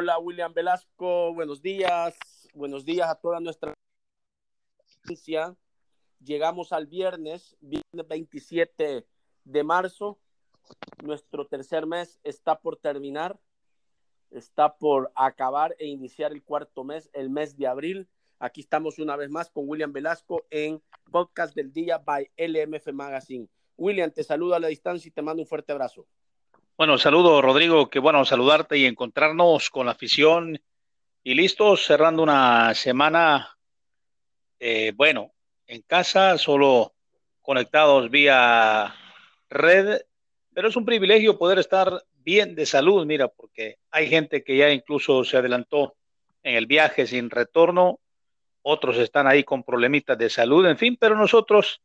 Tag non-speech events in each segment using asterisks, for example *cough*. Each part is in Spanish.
Hola William Velasco, buenos días, buenos días a toda nuestra audiencia. Llegamos al viernes, viernes 27 de marzo. Nuestro tercer mes está por terminar, está por acabar e iniciar el cuarto mes, el mes de abril. Aquí estamos una vez más con William Velasco en Podcast del Día by LMF Magazine. William, te saludo a la distancia y te mando un fuerte abrazo. Bueno, saludo Rodrigo, qué bueno saludarte y encontrarnos con la afición. Y listos cerrando una semana, eh, bueno, en casa, solo conectados vía red, pero es un privilegio poder estar bien de salud, mira, porque hay gente que ya incluso se adelantó en el viaje sin retorno, otros están ahí con problemitas de salud, en fin, pero nosotros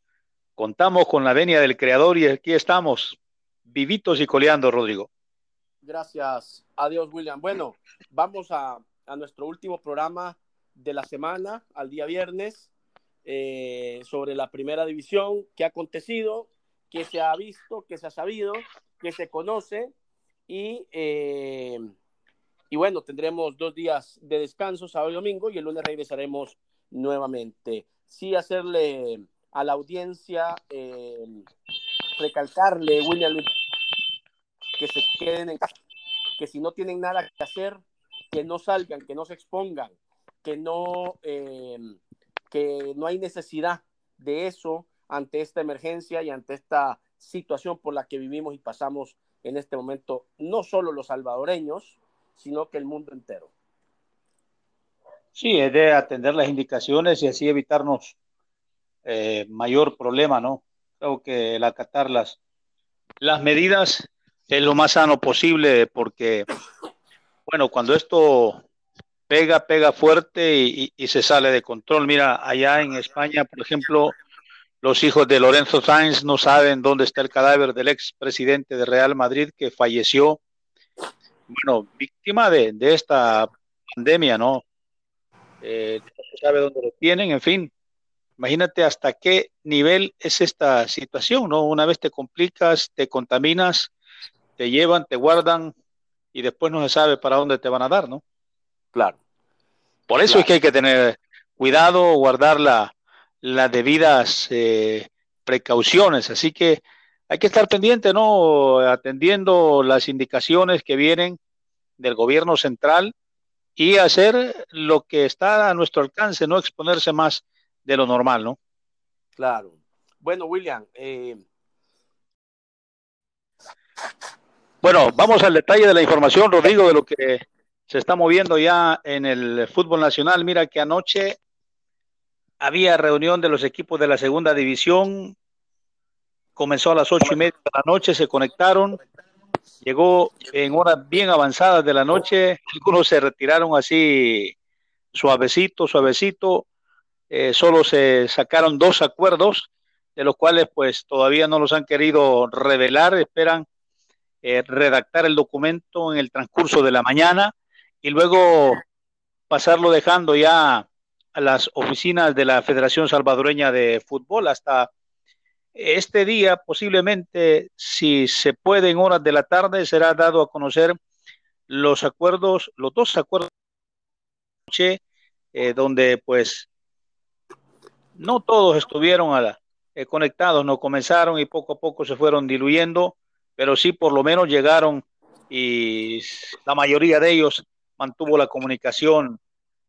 contamos con la venia del Creador y aquí estamos vivitos y coleando, Rodrigo. Gracias. Adiós, William. Bueno, vamos a, nuestro último programa de la semana, al día viernes, eh, sobre la primera división, qué ha acontecido, qué se ha visto, qué se ha sabido, qué se conoce y, eh, y bueno, tendremos dos días de descanso, sábado y domingo, y el lunes regresaremos nuevamente. Sí, hacerle a la audiencia, eh, recalcarle, William, que se queden en casa, que si no tienen nada que hacer, que no salgan, que no se expongan, que no, eh, que no hay necesidad de eso ante esta emergencia y ante esta situación por la que vivimos y pasamos en este momento, no solo los salvadoreños, sino que el mundo entero. Sí, es de atender las indicaciones y así evitarnos eh, mayor problema, ¿no? Creo que el acatar las, medidas es lo más sano posible porque, bueno, cuando esto pega, pega fuerte y, se sale de control. Mira, allá en España, por ejemplo, los hijos de Lorenzo Sainz no saben dónde está el cadáver del ex presidente de Real Madrid que falleció, bueno, víctima de, esta pandemia, ¿no? Eh, no se sabe dónde lo tienen, en fin. Imagínate hasta qué nivel es esta situación, ¿no? Una vez te complicas, te contaminas, te llevan, te guardan y después no se sabe para dónde te van a dar, ¿no? Claro. Por eso es que hay que tener cuidado, guardar las debidas eh, precauciones. Así que hay que estar pendiente, ¿no? Atendiendo las indicaciones que vienen del gobierno central y hacer lo que está a nuestro alcance, no exponerse más de lo normal, ¿no? Claro. Bueno, William, eh, bueno, vamos al detalle de la información, Rodrigo, de lo que se está moviendo ya en el fútbol nacional. Mira que anoche había reunión de los equipos de la segunda división. Comenzó a las ocho y media de la noche, se conectaron. Llegó en horas bien avanzadas de la noche. Algunos se retiraron así suavecito, suavecito. Eh, solo se sacaron dos acuerdos, de los cuales pues todavía no los han querido revelar. Esperan eh, redactar el documento en el transcurso de la mañana y luego pasarlo dejando ya a las oficinas de la Federación Salvadoreña de Fútbol hasta este día, posiblemente, si se puede en horas de la tarde, será dado a conocer los acuerdos, los dos acuerdos eh, donde pues no todos estuvieron a eh, conectados, no comenzaron y poco a poco se fueron diluyendo pero sí por lo menos llegaron y la mayoría de ellos mantuvo la comunicación,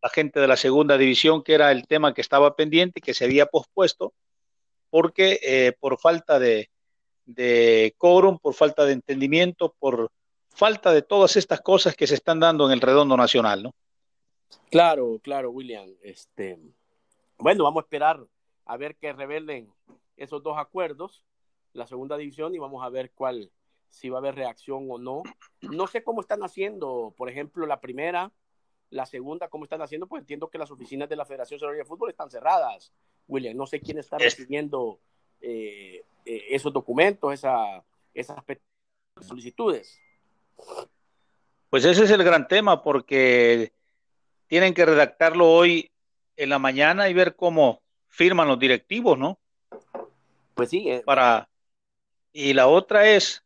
la gente de la segunda división, que era el tema que estaba pendiente y que se había pospuesto, porque eh, por falta de, de quórum, por falta de entendimiento, por falta de todas estas cosas que se están dando en el redondo nacional, ¿no? Claro, claro, William. Este, bueno, vamos a esperar a ver que revelen esos dos acuerdos la segunda división y vamos a ver cuál, si va a haber reacción o no. No sé cómo están haciendo, por ejemplo, la primera, la segunda, cómo están haciendo, pues entiendo que las oficinas de la Federación Salvadoreña de Fútbol están cerradas. William, no sé quién está recibiendo eh, eh, esos documentos, esa, esas solicitudes. Pues ese es el gran tema, porque tienen que redactarlo hoy en la mañana y ver cómo firman los directivos, ¿no? Pues sí. Eh, para, y la otra es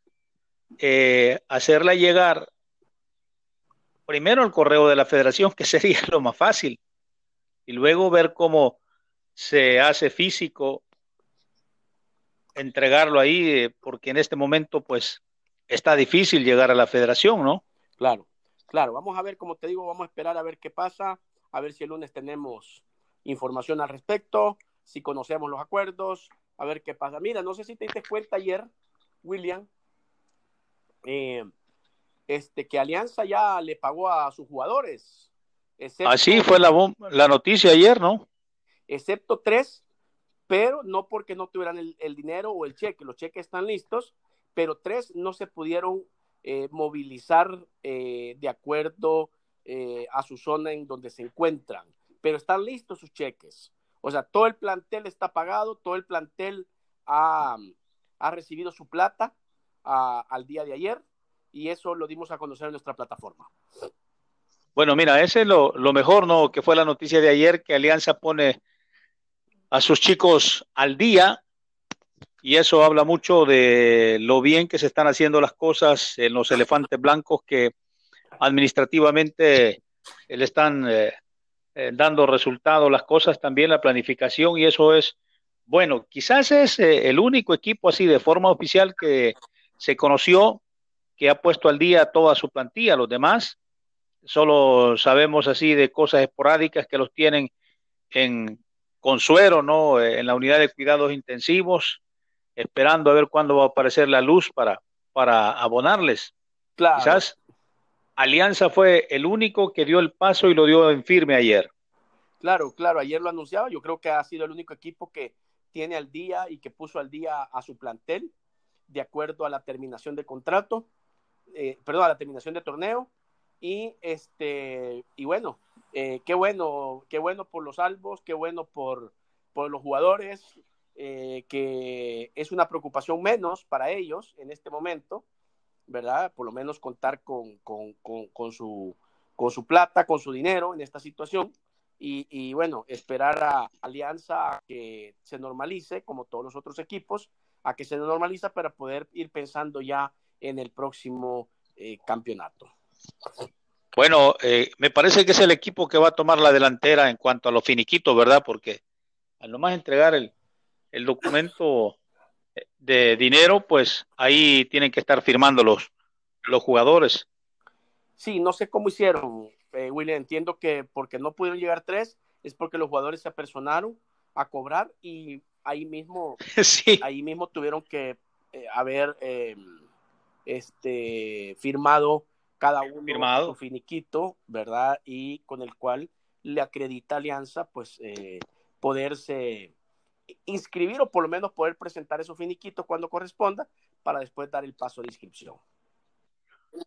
eh, hacerla llegar primero el correo de la federación, que *laughs* sería lo más fácil, y luego ver cómo se hace físico entregarlo ahí, eh, porque en este momento pues está difícil llegar a la federación, ¿no? Claro, claro, vamos a ver, como te digo, vamos a esperar a ver qué pasa, a ver si el lunes tenemos información al respecto, si conocemos los acuerdos, a ver qué pasa. Mira, no sé si te diste cuenta ayer, William, eh, este, que Alianza ya le pagó a sus jugadores. Así fue la, la noticia ayer, ¿no? Excepto tres, pero no porque no tuvieran el, dinero o el cheque. Los cheques están listos, pero tres no se pudieron eh, movilizar eh, de acuerdo a su zona en donde se encuentran. Pero están listos sus cheques. O sea, todo el plantel está pagado, todo el plantel ha, recibido su plata al día de ayer y eso lo dimos a conocer en nuestra plataforma. Bueno, mira, ese es lo, mejor, ¿no? Que fue la noticia de ayer, que Alianza pone a sus chicos al día y eso habla mucho de lo bien que se están haciendo las cosas en los elefantes blancos que administrativamente le están eh, eh, dando resultados las cosas, también la planificación y eso es bueno. Quizás es eh, el único equipo así de forma oficial que se conoció que ha puesto al día toda su plantilla. Los demás solo sabemos así de cosas esporádicas que los tienen en consuero, ¿no? En la unidad de cuidados intensivos, esperando a ver cuándo va a aparecer la luz para, para abonarles. Claro. Quizás Alianza fue el único que dio el paso y lo dio en firme ayer. Claro, claro, ayer lo anunciaba. Yo creo que ha sido el único equipo que tiene al día y que puso al día a su plantel de acuerdo a la terminación de contrato, eh, perdón, a la terminación de torneo. Y este, y bueno, eh, qué bueno, qué bueno por los albos, qué bueno por, por los jugadores, eh, que es una preocupación menos para ellos en este momento ¿verdad? Por lo menos contar con, su, con su plata, con su dinero en esta situación. Y, bueno, esperar a Alianza a que se normalice, como todos los otros equipos, a que se normaliza para poder ir pensando ya en el próximo eh, campeonato. Bueno, eh, me parece que es el equipo que va a tomar la delantera en cuanto a los finiquitos, ¿verdad? Porque al nomás entregar el, el documento de dinero, pues ahí tienen que estar firmando los, los jugadores. Sí, no sé cómo hicieron, eh, William. Entiendo que porque no pudieron llegar tres es porque los jugadores se apersonaron a cobrar y ahí mismo, *laughs* sí. ahí mismo tuvieron que eh, haber eh, este, firmado cada uno firmado. su finiquito, ¿verdad? Y con el cual le acredita Alianza, pues, poderse inscribir o por lo menos poder presentar esos finiquitos cuando corresponda para después dar el paso de inscripción.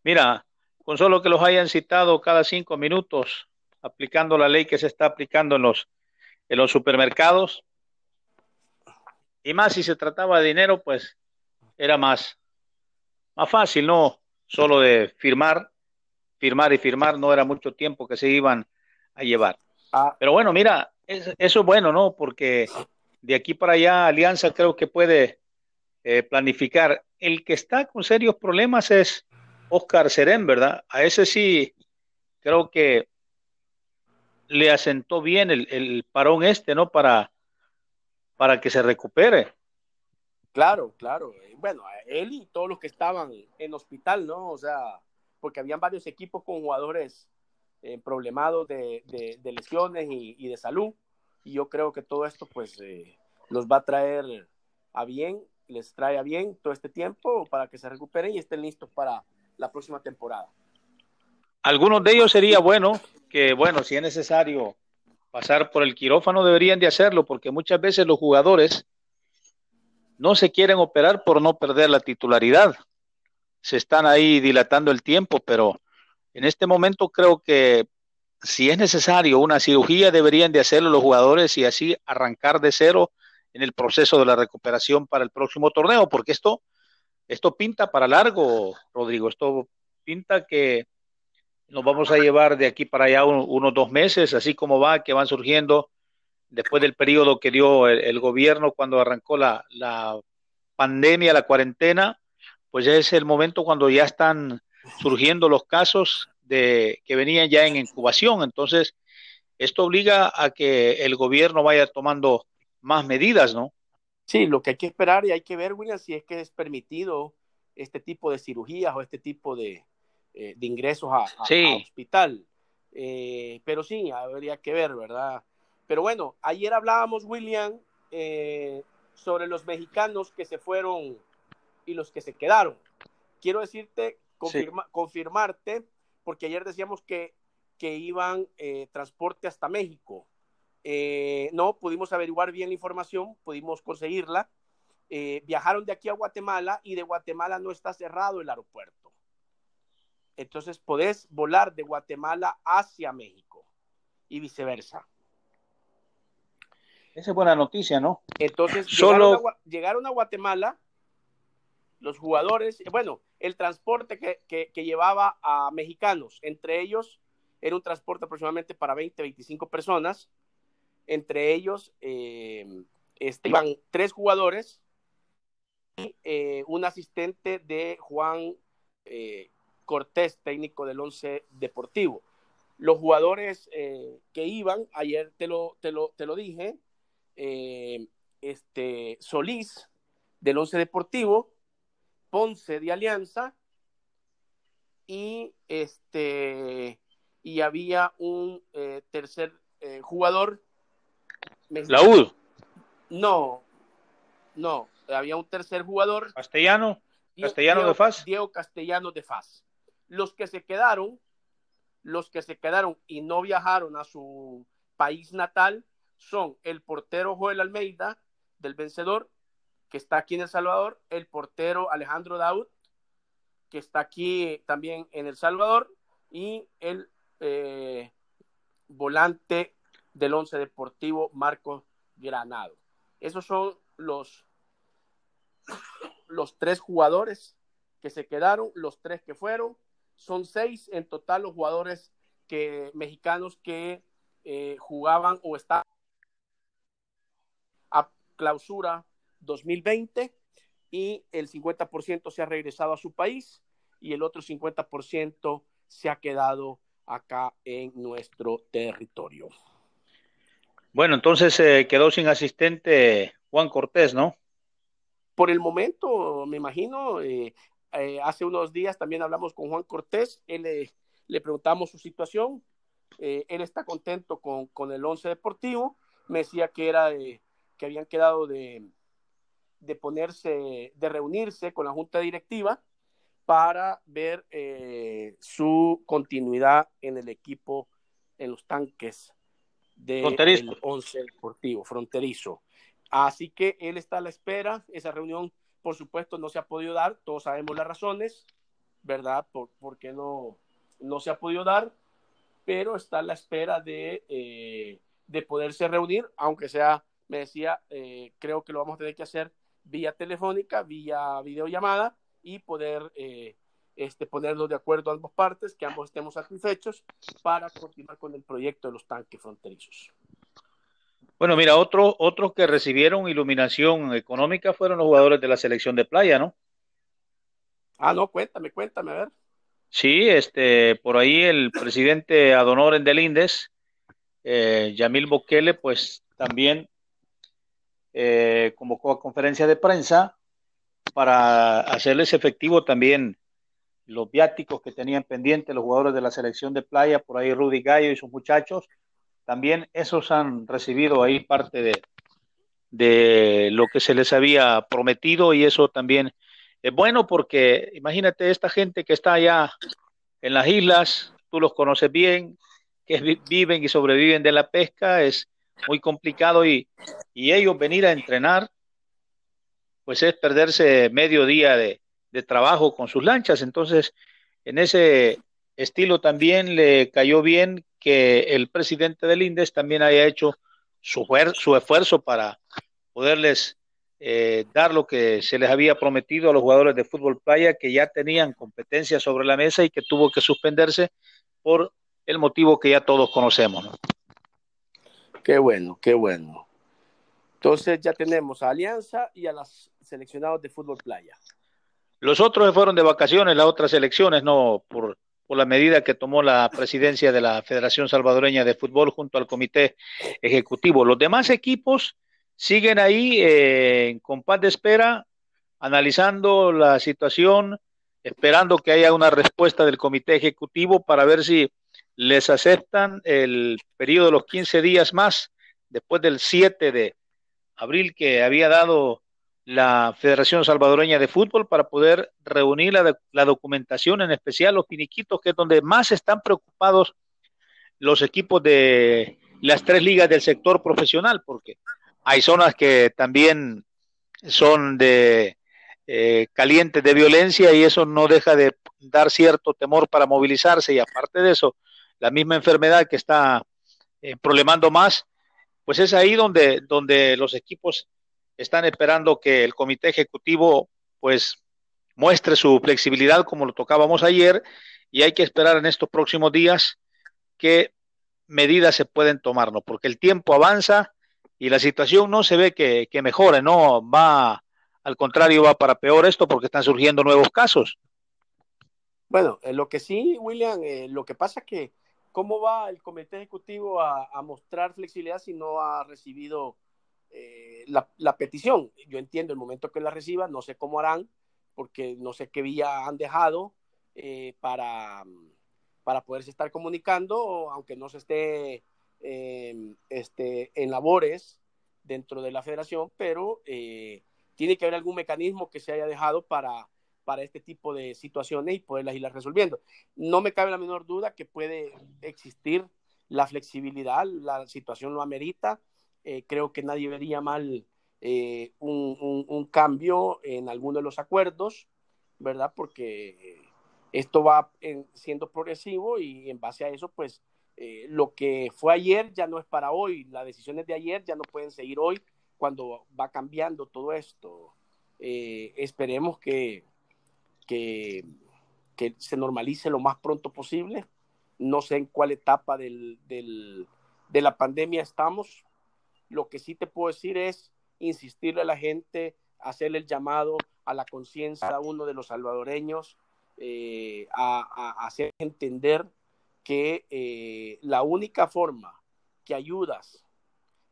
Mira, con solo que los hayan citado cada cinco minutos, aplicando la ley que se está aplicando en los, en los supermercados, y más si se trataba de dinero, pues era más, más fácil, ¿no? Solo de firmar, firmar y firmar, no era mucho tiempo que se iban a llevar. Ah. Pero bueno, mira, eso es bueno, ¿no? Porque de aquí para allá Alianza creo que puede eh, planificar. El que está con serios problemas es Oscar Serén, ¿verdad? A ese sí creo que le asentó bien el, parón este, ¿no? Para, para que se recupere. Claro, claro. Bueno, él y todos los que estaban en hospital, ¿no? O sea, porque habían varios equipos con jugadores eh, problemados de, lesiones y de salud y yo creo que todo esto pues eh, los va a traer a bien, les trae a bien todo este tiempo para que se recuperen y estén listos para la próxima temporada. Algunos de ellos sería bueno que, bueno, si es necesario pasar por el quirófano, deberían de hacerlo, porque muchas veces los jugadores no se quieren operar por no perder la titularidad. Se están ahí dilatando el tiempo, pero en este momento creo que si es necesario una cirugía, deberían de hacerlo los jugadores y así arrancar de cero en el proceso de la recuperación para el próximo torneo, porque esto, esto pinta para largo, Rodrigo, esto pinta que nos vamos a llevar de aquí para allá unos dos meses, así como va, que van surgiendo después del periodo que dio el, gobierno cuando arrancó la, la pandemia, la cuarentena, pues ya es el momento cuando ya están surgiendo los casos de, que venían ya en incubación. Entonces, esto obliga a que el gobierno vaya tomando más medidas, ¿no? Sí, lo que hay que esperar y hay que ver, William, si es que es permitido este tipo de cirugías o este tipo de, eh, ingresos a, hospital. Eh, pero sí, habría que ver, ¿verdad? Pero bueno, ayer hablábamos, William, eh, sobre los mexicanos que se fueron y los que se quedaron. Quiero decirte, confirmarte, porque ayer decíamos que, que iban transporte hasta México. Eh, no pudimos averiguar bien la información, pudimos conseguirla. Eh, viajaron de aquí a Guatemala y de Guatemala no está cerrado el aeropuerto. Entonces podés volar de Guatemala hacia México y viceversa. Esa es buena noticia, ¿no? Entonces Solo... llegaron, a, Guatemala los jugadores, bueno, el transporte que, que, llevaba a mexicanos, entre ellos era un transporte aproximadamente para 20, 25 personas, entre ellos eh, estaban tres jugadores y eh, un asistente de Juan eh, Cortés, técnico del Once Deportivo. Los jugadores que iban, ayer te lo, te lo, te lo dije, este, Solís del Once Deportivo, Ponce de Alianza y este y había un tercer jugador ¿La U? No, no. Había un tercer jugador. ¿Castellano? ¿Castellano de Faz? Diego Castellano de Faz. Los que se quedaron, los que se quedaron y no viajaron a su país natal son el portero Joel Almeida del vencedor, que está aquí en El Salvador, el portero Alejandro Daud, que está aquí también en El Salvador, y el eh, volante del Once Deportivo Marcos Granado. Esos son los, los tres jugadores que se quedaron, los tres que fueron. Son seis en total los jugadores que, mexicanos que eh, jugaban o están a clausura 2020 y el 50% se ha regresado a su país y el otro 50% se ha quedado acá en nuestro territorio. Bueno, entonces se quedó sin asistente Juan Cortés, ¿no? Por el momento, me imagino, eh, eh, hace unos días también hablamos con Juan Cortés, él le preguntamos su situación, eh, él está contento con, con, el once deportivo, me decía que era que habían quedado de, de, ponerse, de reunirse con la junta directiva para ver su continuidad en el equipo, en los tanques del once deportivo fronterizo. Así que él está a la espera. Esa reunión, por supuesto, no se ha podido dar. Todos sabemos las razones, ¿verdad? Por, qué no, no se ha podido dar, pero está a la espera de, eh, de poderse reunir, aunque sea, me decía, eh, creo que lo vamos a tener que hacer vía telefónica, vía videollamada y poder eh, este, ponernos de acuerdo a ambas partes, que ambos estemos satisfechos para continuar con el proyecto de los tanques fronterizos. Bueno, mira, otro, otros que recibieron iluminación económica fueron los jugadores de la selección de playa, ¿no? Ah, no, cuéntame, cuéntame, a ver. Sí, este, por ahí el presidente Adonor del Indes, eh, Yamil Bokele, pues también eh, convocó a conferencia de prensa para hacerles efectivo también los viáticos que tenían pendientes los jugadores de la selección de playa, por ahí Rudy Gallo y sus muchachos, también esos han recibido ahí parte de, de lo que se les había prometido y eso también es bueno porque imagínate esta gente que está allá en las islas, tú los conoces bien, que viven y sobreviven de la pesca, es muy complicado y, y ellos venir a entrenar, pues es perderse medio día de, trabajo con sus lanchas. Entonces, en ese estilo también le cayó bien que el presidente del INDES también haya hecho su, su esfuerzo para poderles eh, dar lo que se les había prometido a los jugadores de fútbol playa que ya tenían competencia sobre la mesa y que tuvo que suspenderse por el motivo que ya todos conocemos. Qué bueno, qué bueno. Entonces ya tenemos a Alianza y a los seleccionados de fútbol playa. Los otros fueron de vacaciones, las otras elecciones, no, por, la medida que tomó la presidencia de la Federación Salvadoreña de Fútbol junto al Comité Ejecutivo. Los demás equipos siguen ahí eh, en compás de espera, analizando la situación, esperando que haya una respuesta del Comité Ejecutivo para ver si les aceptan el periodo de los 15 días más después del 7 de abril que había dado la Federación Salvadoreña de Fútbol para poder reunir la, documentación, en especial los finiquitos, que es donde más están preocupados los equipos de las tres ligas del sector profesional, porque hay zonas que también son de eh, calientes de violencia y eso no deja de dar cierto temor para movilizarse. Y aparte de eso, la misma enfermedad que está eh, problemando más, pues es ahí donde, donde los equipos están esperando que el comité ejecutivo pues muestre su flexibilidad como lo tocábamos ayer y hay que esperar en estos próximos días qué medidas se pueden tomar, ¿no? Porque el tiempo avanza y la situación no se ve que, mejore, no va, al contrario, va para peor esto porque están surgiendo nuevos casos. Bueno, eh, lo que sí, William, eh, lo que pasa que, ¿cómo va el comité ejecutivo a, mostrar flexibilidad si no ha recibido eh, la, petición. Yo entiendo el momento que la reciban, no sé cómo harán, porque no sé qué vía han dejado eh, para, para poderse estar comunicando, aunque no se esté em, este, en labores dentro de la federación, pero eh, tiene que haber algún mecanismo que se haya dejado para, para este tipo de situaciones y poderlas ir resolviendo. No me cabe la menor duda que puede existir la flexibilidad, la situación lo amerita, eh, creo que nadie vería mal eh, un, cambio en alguno de los acuerdos, ¿verdad? Porque esto va siendo progresivo y en base a eso, pues eh, lo que fue ayer ya no es para hoy, las decisiones de ayer ya no pueden seguir hoy cuando va cambiando todo esto. esperemos que, que, se normalice lo más pronto posible. No sé en cuál etapa de la pandemia estamos, lo que sí te puedo decir es insistirle a la gente, hacerle el llamado a la conciencia a uno de los salvadoreños, eh, a, hacer entender que eh, la única forma que ayudas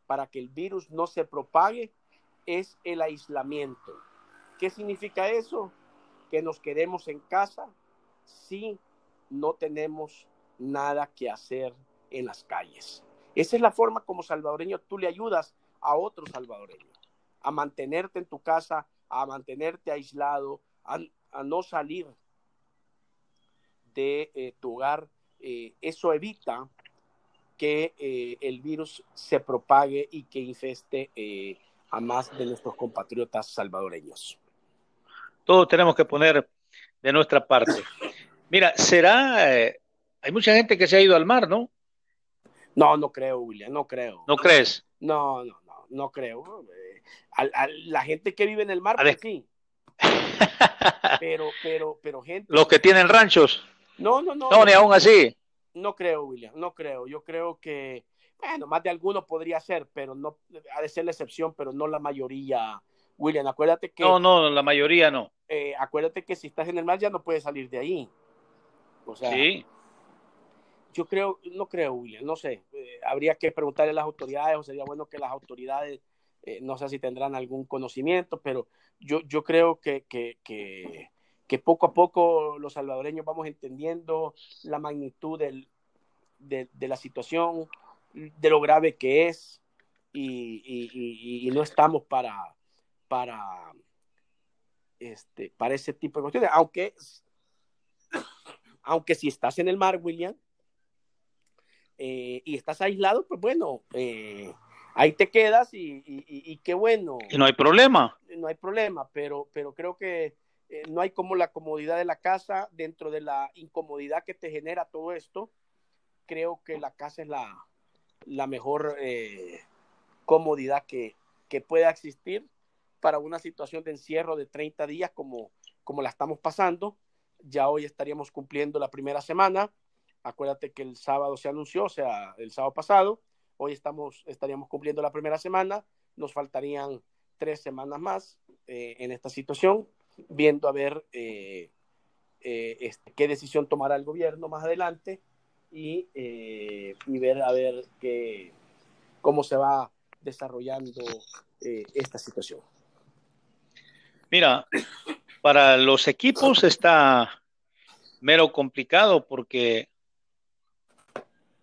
para que el virus no se propague es el aislamiento. ¿Qué significa eso? Que nos quedemos en casa si no tenemos nada que hacer en las calles. Esa es la forma como salvadoreño tú le ayudas a otro salvadoreño, a mantenerte en tu casa, a mantenerte aislado, a, no salir de eh, tu hogar. Eh, eso evita que eh, el virus se propague y que infeste a más de nuestros compatriotas salvadoreños. Todos tenemos que poner de nuestra parte. Mira, será, hay mucha gente que se ha ido al mar, ¿no? No, no creo, William, no creo. ¿No crees? No, no, no, no creo. Eh, a, la gente que vive en el mar, pues sí. *laughs* pero, pero, pero gente. Los que tienen ranchos. No, no, no. No, ni aún así. No creo, William, no creo. Yo creo que, bueno, más de alguno podría ser, pero no, ha de ser la excepción, pero no la mayoría. William, acuérdate que. No, no, la mayoría no. Eh, acuérdate que si estás en el mar ya no puedes salir de ahí. O sea, sí. Yo creo, no creo, William, no sé. Eh, habría que preguntarle a las autoridades o sería bueno que las autoridades, eh, no sé si tendrán algún conocimiento, pero yo, yo creo que, que, que, poco a poco los salvadoreños vamos entendiendo la magnitud del, de, de, la situación, de lo grave que es y, y, y, no estamos para, para, este, para ese tipo de cuestiones. Aunque, *coughs* aunque si estás en el mar, William, eh, y estás aislado, pues bueno, eh, ahí te quedas y, qué bueno. Y no hay problema. No hay problema, pero, pero creo que eh, no hay como la comodidad de la casa dentro de la incomodidad que te genera todo esto. Creo que la casa es la, la mejor comodidad que, que pueda existir para una situación de encierro de 30 días como, como la estamos pasando. Ya hoy estaríamos cumpliendo la primera semana Acuérdate que el sábado se anunció, o sea, el sábado pasado. Hoy estamos, estaríamos cumpliendo la primera semana. Nos faltarían tres semanas más eh, en esta situación, viendo a ver eh, este, qué decisión tomará el gobierno más adelante y, y ver a ver qué, cómo se va desarrollando esta situación. Mira, para los equipos está mero complicado porque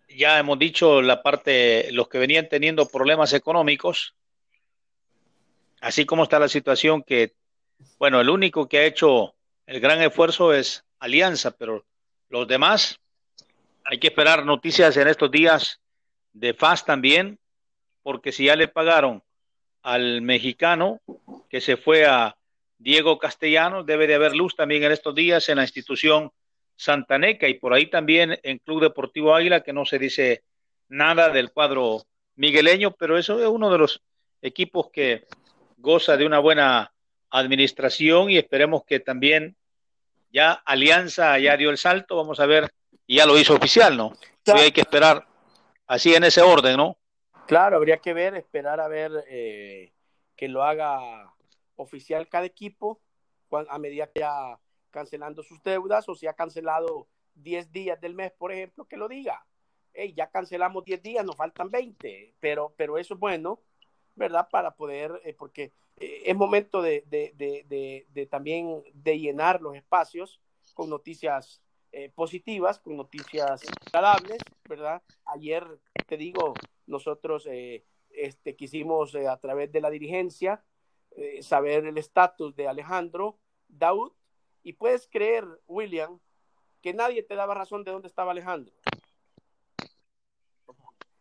ya hemos dicho la parte, los que venían teniendo problemas económicos, así como está la situación que, bueno, el único que ha hecho el gran esfuerzo es Alianza, pero los demás, hay que esperar noticias en estos días de FAS también, porque si ya le pagaron al mexicano que se fue a Diego Castellano, debe de haber luz también en estos días en la institución Santaneca y por ahí también en Club Deportivo Águila, que no se dice nada del cuadro migueleño, pero eso es uno de los equipos que goza de una buena administración y esperemos que también ya Alianza ya dio el salto, vamos a ver, y ya lo hizo oficial, ¿no? hay que esperar así en ese orden, ¿no? Claro, habría que ver, esperar a ver eh, que lo haga oficial cada equipo a medida que ya cancelando sus deudas o si ha cancelado 10 días del mes, por ejemplo, que lo diga. Hey, ya cancelamos 10 días, nos faltan 20, pero, pero eso es bueno, ¿verdad? Para poder, eh, porque eh, es momento de, de, de, de, también de llenar los espacios con noticias eh, positivas, con noticias agradables, ¿verdad? Ayer, te digo, nosotros este, quisimos a través de la dirigencia saber el estatus de Alejandro Daud, y puedes creer, William, que nadie te daba razón de dónde estaba Alejandro.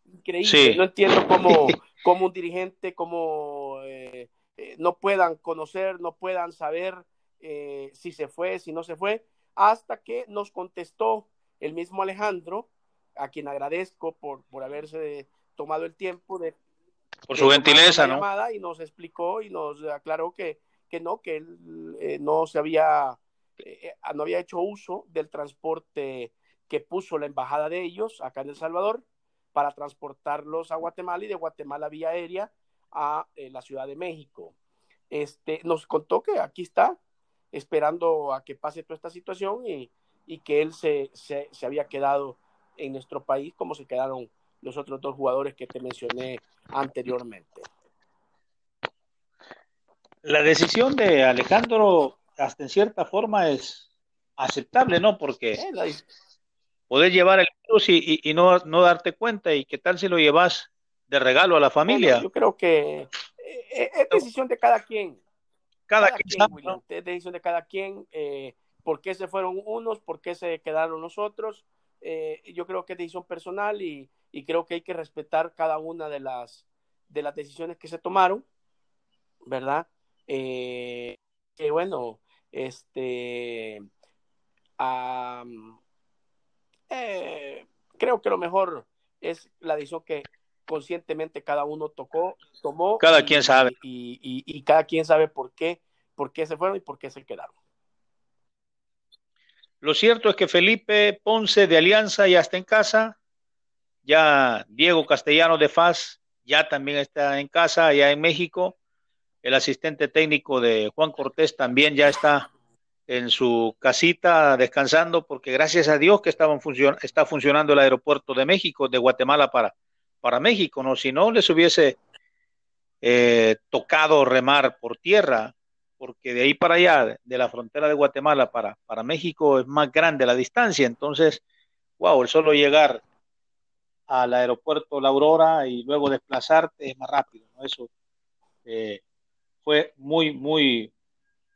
Increíble. No entiendo cómo, *laughs* cómo, un dirigente, como eh, eh, no puedan conocer, no puedan saber eh, si se fue, si no se fue, hasta que nos contestó el mismo Alejandro, a quien agradezco por, por haberse tomado el tiempo de... Por su gentileza, ¿no? Y nos explicó y nos aclaró que, que no, que él no se había eh, no había hecho uso del transporte que puso la embajada de ellos acá en El Salvador para transportarlos a Guatemala y de Guatemala vía aérea a eh, la Ciudad de México. Este, nos contó que aquí está, esperando a que pase toda esta situación y, y que él se, se, se, había quedado en nuestro país como se quedaron los otros dos jugadores que te mencioné anteriormente. La decisión de Alejandro hasta en cierta forma es aceptable, ¿no? Porque puedes llevar el virus y, no, no, darte cuenta y qué tal si lo llevas de regalo a la familia. yo creo que eh, eh, es decisión de cada quien. Cada, quien, es decisión de cada quien. Eh, ¿Por qué se fueron unos? ¿Por qué se quedaron los otros? yo creo que es decisión personal y, y, creo que hay que respetar cada una de las, de las decisiones que se tomaron, ¿verdad? que bueno, este, eh, creo que lo mejor es la decisión que conscientemente cada uno tocó, tomó. Cada quien sabe. Y, cada quien sabe por qué, por qué se fueron y por qué se quedaron. Lo cierto es que Felipe Ponce de Alianza ya está en casa, ya Diego Castellano de FAS ya también está en casa, allá en México, el asistente técnico de Juan Cortés también ya está en su casita descansando porque gracias a Dios que estaban está funcionando el aeropuerto de México, de Guatemala para, para México, ¿no? Si no les hubiese eh, tocado remar por tierra, porque de ahí para allá, de la frontera de Guatemala para, para México es más grande la distancia, entonces, wow, el solo llegar al aeropuerto La Aurora y luego desplazarte es más rápido, ¿no? Eso eh, fue muy, muy,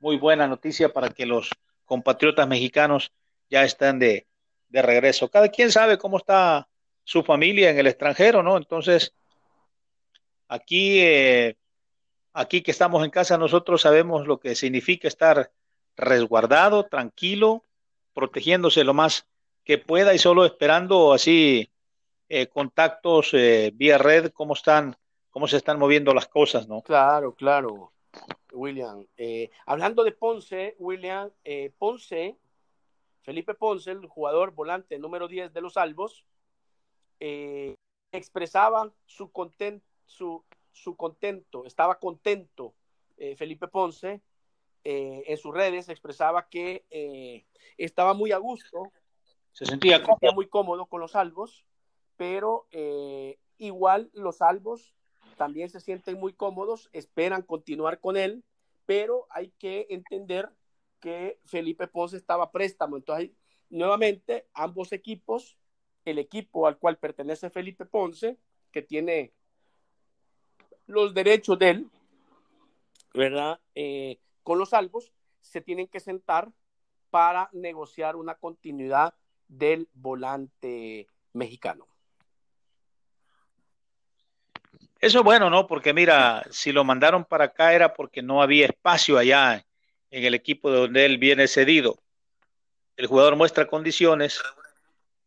muy buena noticia para que los compatriotas mexicanos ya estén de, regreso. Cada quien sabe cómo está su familia en el extranjero, ¿no? Entonces, aquí, eh, aquí que estamos en casa, nosotros sabemos lo que significa estar resguardado, tranquilo, protegiéndose lo más que pueda y solo esperando así eh, contactos eh, vía red, cómo están, cómo se están moviendo las cosas, ¿no? Claro, claro. William. Eh, hablando de Ponce, William, eh, Ponce, Felipe Ponce, el jugador volante número 10 de los Albos, expresaba su, su, su, contento, estaba contento Felipe Ponce eh, en sus redes expresaba que eh, estaba muy a gusto, se sentía, se sentía muy cómodo con los albos, pero eh, igual los albos también se sienten muy cómodos, esperan continuar con él, pero hay que entender que Felipe Ponce estaba préstamo, entonces nuevamente ambos equipos, el equipo al cual pertenece Felipe Ponce, que tiene los derechos de él, ¿verdad? Eh, con los salvos, se tienen que sentar para negociar una continuidad del volante mexicano. Eso es bueno, ¿no? Porque mira, si lo mandaron para acá era porque no había espacio allá en el equipo de donde él viene cedido. El jugador muestra condiciones,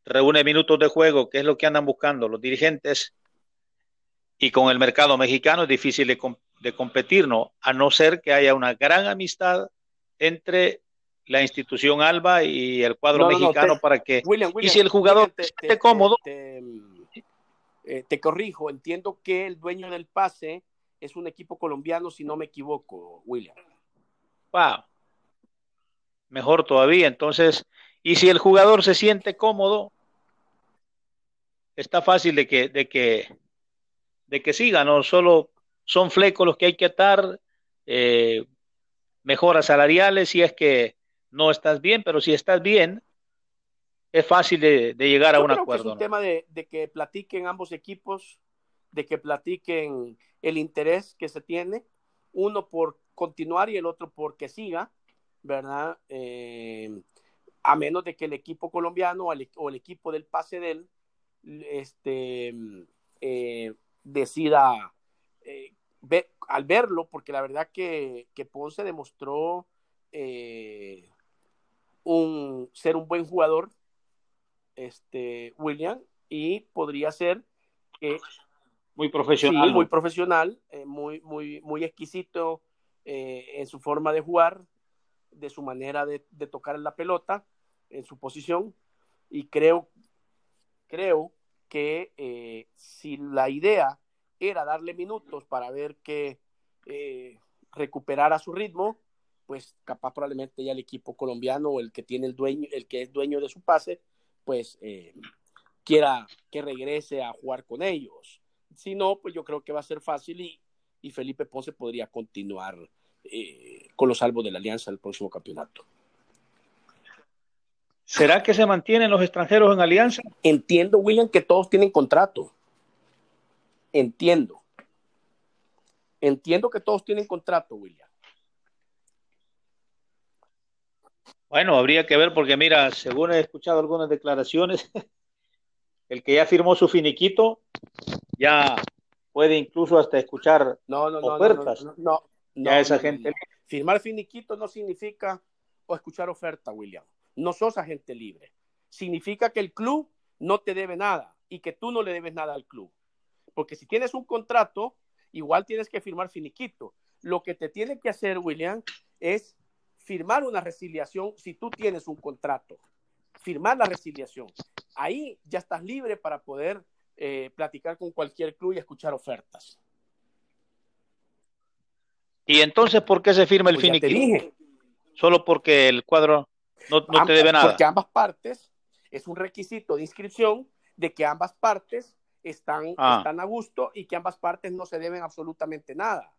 reúne minutos de juego, que es lo que andan buscando los dirigentes, y con el mercado mexicano es difícil de, de competir, ¿no? A no ser que haya una gran amistad entre la institución Alba y el cuadro mexicano para que... y si el jugador esté cómodo... Eh, te, corrijo, entiendo que el dueño del pase es un equipo colombiano, si no me equivoco, William. Wow. Mejor todavía, entonces, y si el jugador se siente cómodo, está fácil de que, de que, de que siga, no solo son flecos los que hay que atar, eh, mejoras salariales si es que no estás bien, pero si estás bien, es fácil de, llegar a un acuerdo. es un tema de, que platiquen ambos equipos, de que platiquen el interés que se tiene, uno por continuar y el otro por que siga, ¿verdad? Eh, a menos de que el equipo colombiano o el, equipo del pase de él este, eh, decida eh, al verlo, porque la verdad que, que Ponce demostró eh, un, ser un buen jugador, este, William, y podría ser que... Muy profesional. muy profesional, eh, muy, muy, muy exquisito eh, en su forma de jugar, de su manera de, de, tocar la pelota, en su posición, y creo, creo que si la idea era darle minutos para ver que eh, recuperara su ritmo, pues capaz probablemente ya el equipo colombiano o el que tiene el dueño, el que es dueño de su pase, pues eh, quiera que regrese a jugar con ellos. Si no, pues yo creo que va a ser fácil y, Felipe Ponce podría continuar eh, con los salvos de la Alianza el próximo campeonato. ¿Será que se mantienen los extranjeros en Alianza? Entiendo, William, que todos tienen contrato. Entiendo. Entiendo que todos tienen contrato, William. Bueno, habría que ver porque mira, según he escuchado algunas declaraciones, *laughs* el que ya firmó su finiquito ya puede incluso hasta escuchar no, no, no, ofertas. No, no, no, esa gente. Firmar finiquito no significa o escuchar oferta, William. No sos agente libre. Significa que el club no te debe nada y que tú no le debes nada al club. Porque si tienes un contrato, igual tienes que firmar finiquito. Lo que te tiene que hacer, William, es firmar una resiliación si tú tienes un contrato. Firmar la resiliación. Ahí ya estás libre para poder eh, platicar con cualquier club y escuchar ofertas. ¿Y entonces por qué se firma el pues finiquito? Solo porque el cuadro no, te debe nada. Porque ambas partes, es un requisito de inscripción de que ambas partes están, ah. están a gusto y que ambas partes no se deben absolutamente nada.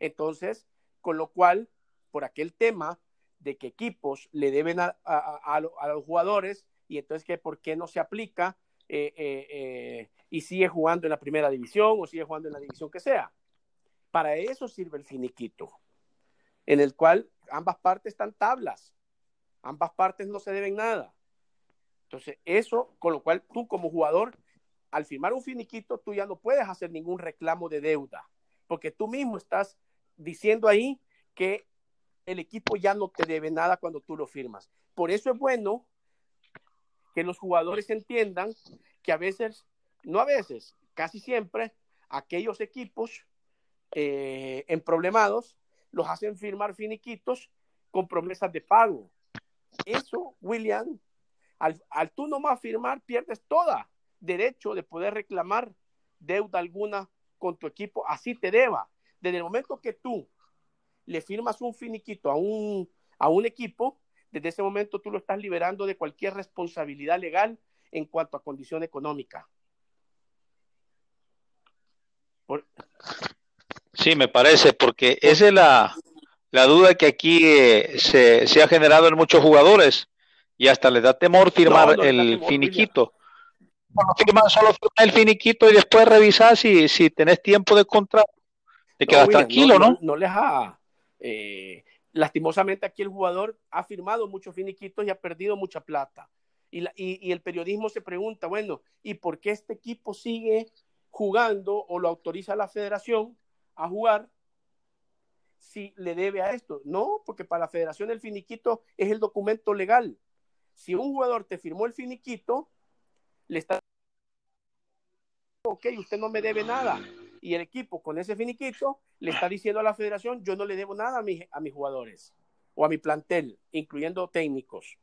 Entonces, con lo cual, por aquel tema de que equipos le deben a, los jugadores y entonces que por qué no se aplica eh, eh, eh, y sigue jugando en la primera división o sigue jugando en la división que sea. Para eso sirve el finiquito, en el cual ambas partes están tablas, ambas partes no se deben nada. Entonces, eso, con lo cual tú como jugador al firmar un finiquito, tú ya no puedes hacer ningún reclamo de deuda, porque tú mismo estás diciendo ahí que el equipo ya no te debe nada cuando tú lo firmas. Por eso es bueno que los jugadores entiendan que a veces, no a veces, casi siempre, aquellos equipos eh, en problemados los hacen firmar finiquitos con promesas de pago. Eso, William, al, al tú nomás firmar, pierdes toda derecho de poder reclamar deuda alguna con tu equipo, así te deba. Desde el momento que tú le firmas un finiquito a un, a un equipo, desde ese momento tú lo estás liberando de cualquier responsabilidad legal en cuanto a condición económica. Sí, me parece, porque esa es la, duda que aquí eh, se, ha generado en muchos jugadores y hasta les da temor firmar el finiquito. solo firma el finiquito y después revisar si, si tenés tiempo de contrato. Te quedas tranquilo, ¿no? No, les ha. Eh, lastimosamente aquí el jugador ha firmado muchos finiquitos y ha perdido mucha plata. Y, y, el periodismo se pregunta, bueno, ¿y por qué este equipo sigue jugando o lo autoriza la federación a jugar si le debe a esto? No, porque para la federación el finiquito es el documento legal. Si un jugador te firmó el finiquito, le está ok, usted no me debe nada. Y el equipo con ese finiquito le está diciendo a la federación, yo no le debo nada a, mis jugadores o a mi plantel, incluyendo técnicos.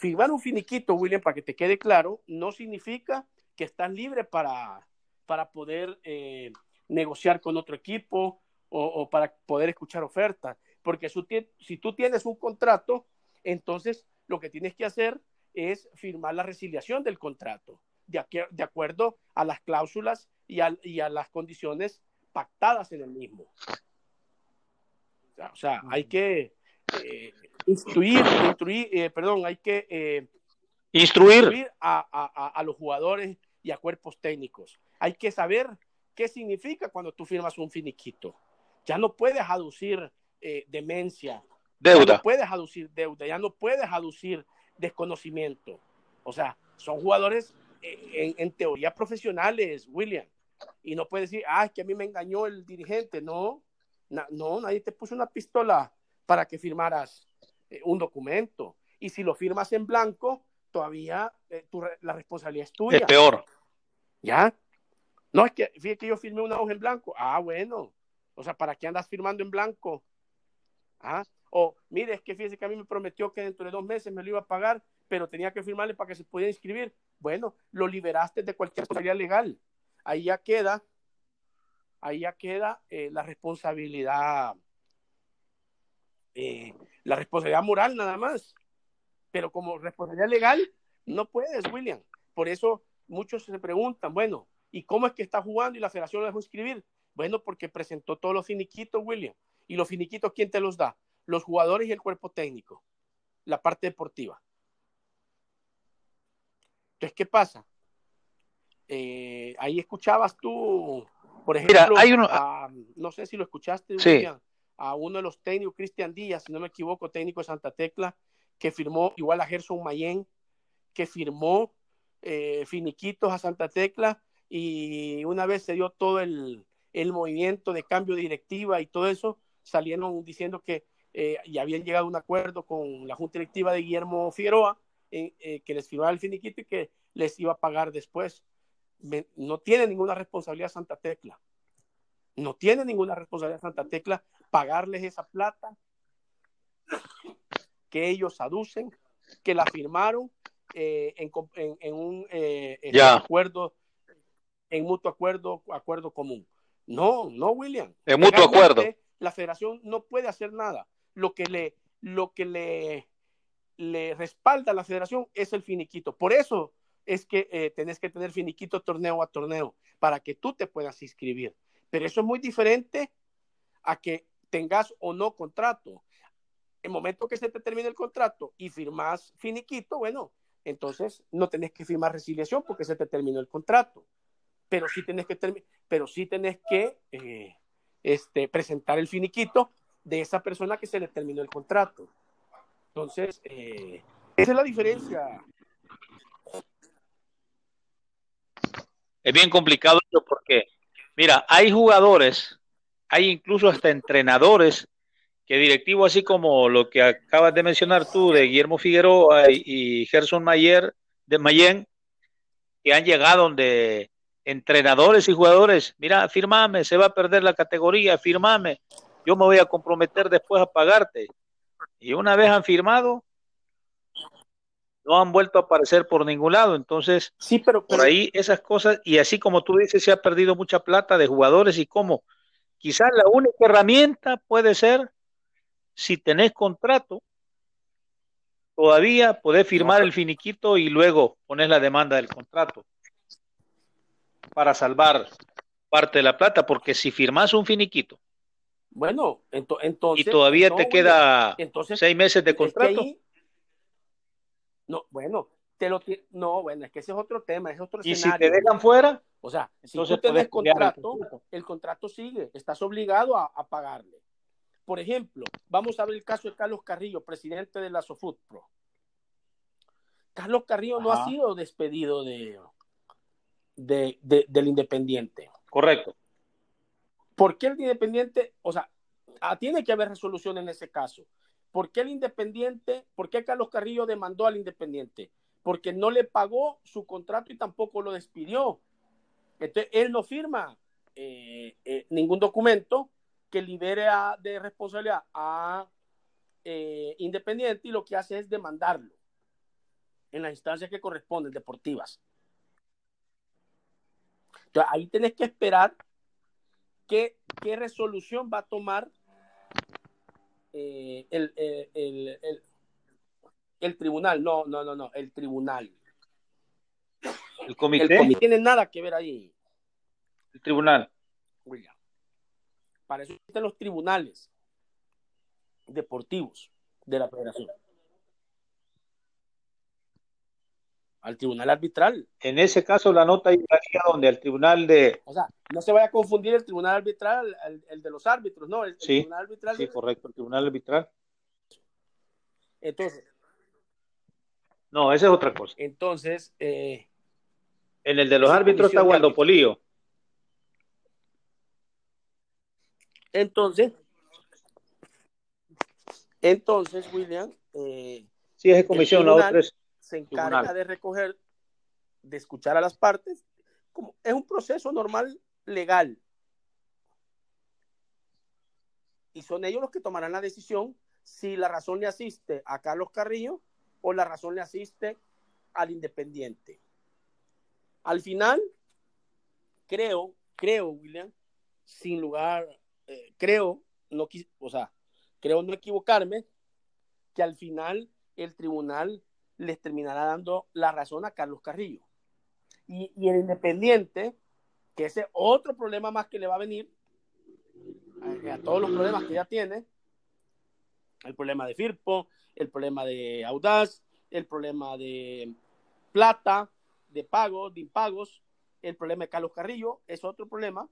firmar un finiquito, William, para que te quede claro, no significa que estás libre para, para poder eh, negociar con otro equipo o, para poder escuchar ofertas. Porque si tú tienes un contrato, entonces lo que tienes que hacer es firmar la resiliación del contrato de, acuerdo a las cláusulas y a, las condiciones pactadas en el mismo. O sea, hay que eh, instruir, eh, perdón, hay que eh, instruir, a, los jugadores y a cuerpos técnicos. Hay que saber qué significa cuando tú firmas un finiquito. Ya no puedes aducir demencia. Deuda. Ya no puedes aducir deuda, ya no puedes aducir desconocimiento. O sea, son jugadores en, teoría profesionales, William. Y no puedes decir, ah, que a mí me engañó el dirigente. No, no, nadie te puso una pistola para que firmaras eh, un documento. Y si lo firmas en blanco, todavía eh, la responsabilidad es tuya. Es peor. ¿Ya? No, es que fíjate que yo firmé una hoja en blanco. Ah, bueno. O sea, ¿para qué andas firmando en blanco? Ah, o mire, es que fíjese que a mí me prometió que dentro de dos meses me lo iba a pagar, pero tenía que firmarle para que se pudiera inscribir. Bueno, lo liberaste de cualquier responsabilidad legal. Ahí ya queda, ahí ya queda eh, la responsabilidad, eh, la responsabilidad moral nada más. Pero como responsabilidad legal, no puedes, William. Por eso muchos se preguntan, bueno, ¿y cómo es que está jugando y la federación lo dejó inscribir? Bueno, porque presentó todos los finiquitos, William. ¿Y los finiquitos quién te los da? Los jugadores y el cuerpo técnico, la parte deportiva. Entonces, ¿qué pasa? Eh, ahí escuchabas tú, por ejemplo, hay uno... no sé si lo escuchaste, a uno de los técnicos, Cristian Díaz, si no me equivoco, técnico de Santa Tecla, que firmó igual a Gerson Mayen, que firmó eh, finiquitos a Santa Tecla y una vez se dio todo el, movimiento de cambio de directiva y todo eso, salieron diciendo que eh, ya habían llegado a un acuerdo con la Junta Directiva de Guillermo Figueroa eh, que les firmaba el finiquito y que les iba a pagar después. no tiene ninguna responsabilidad Santa Tecla. No tiene ninguna responsabilidad Santa Tecla pagarles esa plata que ellos aducen, que la firmaron eh, en, un eh, acuerdo, en mutuo acuerdo, acuerdo común. No, no, William. En mutuo acuerdo. La federación no puede hacer nada. Lo que le, lo que le le respalda a la federación es el finiquito. Por eso es que eh, tenés que tener finiquito torneo a torneo para que tú te puedas inscribir. Pero eso es muy diferente a que tengas o no contrato. El momento que se te termine el contrato y firmas finiquito, bueno, entonces no tenés que firmar resiliación porque se te terminó el contrato. Pero sí tenés que, pero sí tenés que eh, este, presentar el finiquito de esa persona que se le terminó el contrato. Entonces, eh, esa es la diferencia. Es bien complicado porque, mira, hay jugadores, hay incluso hasta entrenadores que directivos así como lo que acabas de mencionar tú de Guillermo Figueroa y, Gerson Mayer de Mayen, que han llegado donde entrenadores y jugadores, mira, firmame, se va a perder la categoría, firmame, yo me voy a comprometer después a pagarte. Y una vez han firmado, no han vuelto a aparecer por ningún lado. Entonces, sí, pero, por ahí esas cosas, y así como tú dices, se ha perdido mucha plata de jugadores y cómo. Quizás la única herramienta puede ser si tenés contrato, todavía podés firmar el finiquito y luego pones la demanda del contrato para salvar parte de la plata, porque si firmas un finiquito, bueno, entonces. Y todavía te queda seis meses de contrato. no, bueno, te lo no, bueno, es que ese es otro tema, es otro ¿Y si te dejan fuera? O sea, si tú tienes contrato, el contrato. sigue, estás obligado a, pagarle. Por ejemplo, vamos a ver el caso de Carlos Carrillo, presidente de la Sofut Pro. Carlos Carrillo no ha sido despedido de, de, del Independiente. Correcto. ¿Por qué el Independiente, o sea, ah, tiene que haber resolución en ese caso? ¿Por qué el Independiente, por qué Carlos Carrillo demandó al Independiente? Porque no le pagó su contrato y tampoco lo despidió. Entonces, él no firma eh, eh, ningún documento que libere de responsabilidad a eh, Independiente y lo que hace es demandarlo en las instancias que corresponden, deportivas. Entonces, ahí tenés que esperar ¿qué, resolución va a tomar eh, eh, el, tribunal? No, no, no, no, el tribunal. ¿El comité? El comité tiene nada que ver ahí. El tribunal. William. Para eso existen los tribunales deportivos de la federación. Al tribunal arbitral. En ese caso, la nota iría donde el tribunal de. O sea, no se vaya a confundir el tribunal arbitral, el, de los árbitros, no, el, sí, tribunal arbitral. Sí, correcto, el tribunal arbitral. Entonces. No, esa es otra cosa. Entonces. Eh, en el de los árbitros está Waldo Polío. Entonces. Entonces, William. Eh, sí, es comisión, la otra es se encarga de recoger, de escuchar a las partes, como es un proceso normal legal. Y son ellos los que tomarán la decisión si la razón le asiste a Carlos Carrillo o la razón le asiste al independiente. Al final, creo, creo, William, sin lugar, eh, creo, no, o sea, creo no equivocarme, que al final el tribunal les terminará dando la razón a Carlos Carrillo. Y, el Independiente, que ese otro problema más que le va a venir, a, todos los problemas que ya tiene, el problema de Firpo, el problema de Audaz, el problema de plata, de pagos, de impagos, el problema de Carlos Carrillo, es otro problema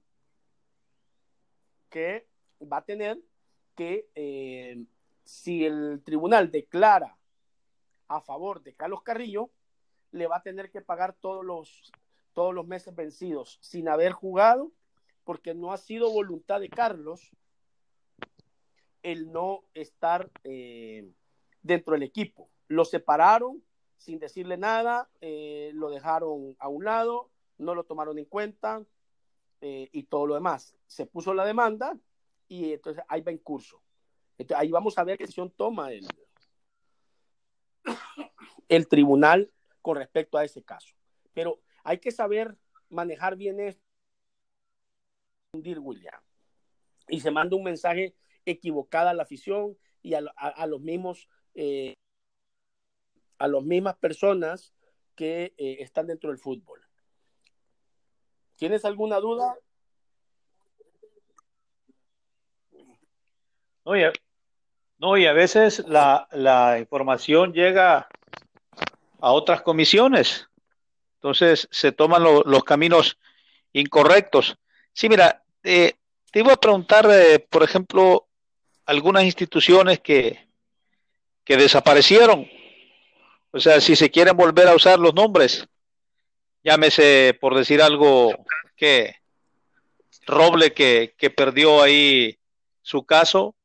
que va a tener que eh, si el tribunal declara a favor de Carlos Carrillo, le va a tener que pagar todos los, todos los meses vencidos sin haber jugado, porque no ha sido voluntad de Carlos el no estar eh, dentro del equipo. Lo separaron sin decirle nada, eh, lo dejaron a un lado, no lo tomaron en cuenta eh, y todo lo demás. Se puso la demanda y entonces ahí va en curso. Ahí vamos a ver qué decisión toma el, el tribunal con respecto a ese caso. Pero hay que saber manejar bien esto, William. Y se manda un mensaje equivocado a la afición y a, los mismos, eh, a las mismas personas que eh, están dentro del fútbol. ¿Tienes alguna duda? No, y a veces la, la información llega a otras comisiones. Entonces se toman los caminos incorrectos. Sí, mira, eh, te iba a preguntar, eh, por ejemplo, algunas instituciones que, que desaparecieron. O sea, si se quieren volver a usar los nombres, llámese por decir algo que Roble que, que perdió ahí su caso,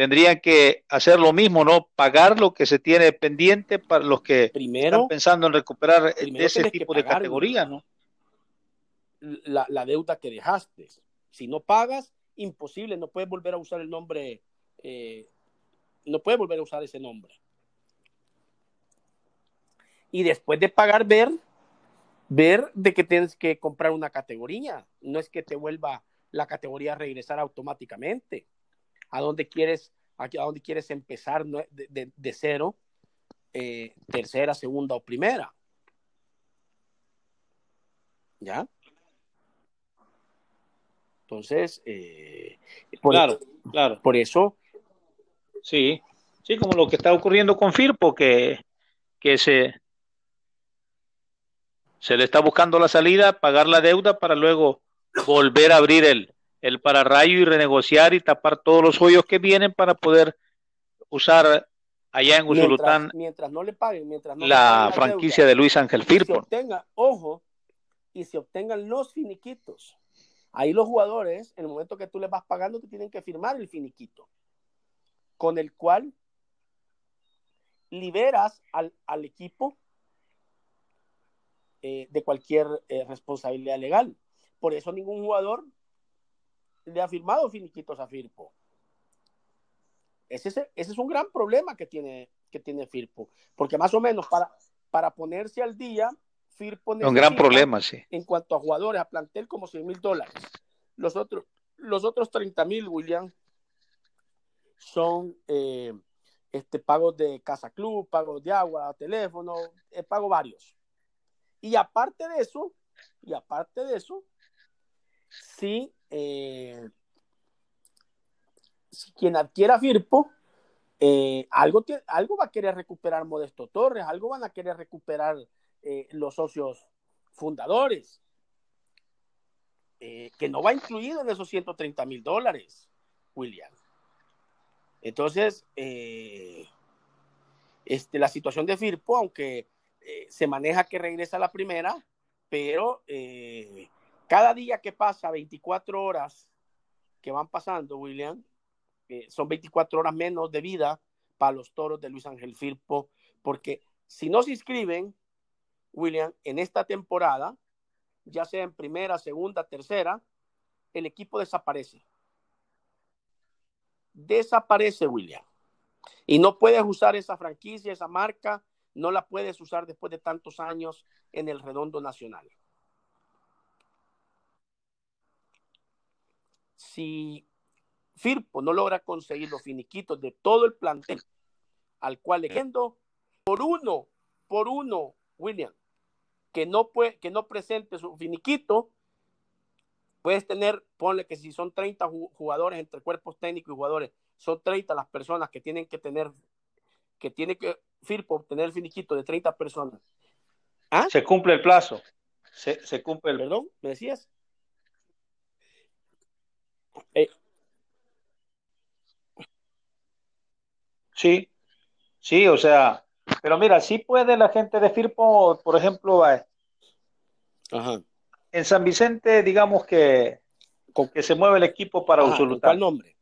tendrían que hacer lo mismo, ¿no? Pagar lo que se tiene pendiente para los que están pensando en recuperar ese tipo de categoría, ¿no? La, deuda que dejaste. Si no pagas, imposible, no puedes volver a usar el nombre, eh, no puedes volver a usar ese nombre. Y después de pagar, ver, ver de que tienes que comprar una categoría. No es que te vuelva la categoría regresar automáticamente. ¿A dónde quieres, a dónde quieres empezar de, cero, eh, tercera, segunda o primera? ¿Ya? Entonces, eh, por claro, claro. Por eso. Sí, sí, como lo que está ocurriendo con Firpo, que, que se, se le está buscando la salida, pagar la deuda para luego volver a abrir el, el pararrayo y renegociar y tapar todos los hoyos que vienen para poder usar allá en Usulután mientras, no le paguen, mientras no la, franquicia de Luis Ángel Firpo. Obtenga, ojo, y se obtengan los finiquitos. Ahí los jugadores, en el momento que tú les vas pagando, te tienen que firmar el finiquito, con el cual liberas al, al equipo eh, de cualquier eh, responsabilidad legal. Por eso ningún jugador le ha firmado finiquitos a Firpo. Ese es, ese es un gran problema que tiene, que tiene Firpo, porque más o menos para, para ponerse al día, Firpo un gran problema, sí. En cuanto a jugadores, a plantel, como 100 mil dólares. Los otros, los otros 30 mil, William, son eh, este, pagos de casa club, pagos de agua, teléfono, pago varios. Y aparte de eso, y aparte de eso, si, eh, quien adquiera Firpo, eh, algo, algo va a querer recuperar Modesto Torres, algo van a querer recuperar eh, los socios fundadores, que no va incluido en esos 130 mil dólares, William. Entonces, este, la situación de Firpo, aunque se maneja que regresa a la primera, pero eh, cada día que pasa, 24 horas que van pasando, William, eh, son 24 horas menos de vida para los toros de Luis Ángel Firpo, porque si no se inscriben, William, en esta temporada, ya sea en primera, segunda, tercera, el equipo desaparece. Desaparece, William. Y no puedes usar esa franquicia, esa marca, no la puedes usar después de tantos años en el redondo nacional. Si Firpo no logra conseguir los finiquitos de todo el plantel al cual le por uno, por uno, William, que no, puede, que no presente su finiquito, puedes tener, ponle que si son 30 jugadores entre cuerpos técnicos y jugadores, son 30 las personas que tienen que tener, que tiene que Firpo obtener el finiquito de 30 personas. ¿Ah? Se cumple el plazo. Se, cumple el. Perdón, ¿me decías? Eh. Sí, sí, o sea, pero mira, sí puede la gente de Firpo, por ejemplo, en San Vicente, digamos que, con que se mueve el equipo para Ajá, ¿Cuál nombre?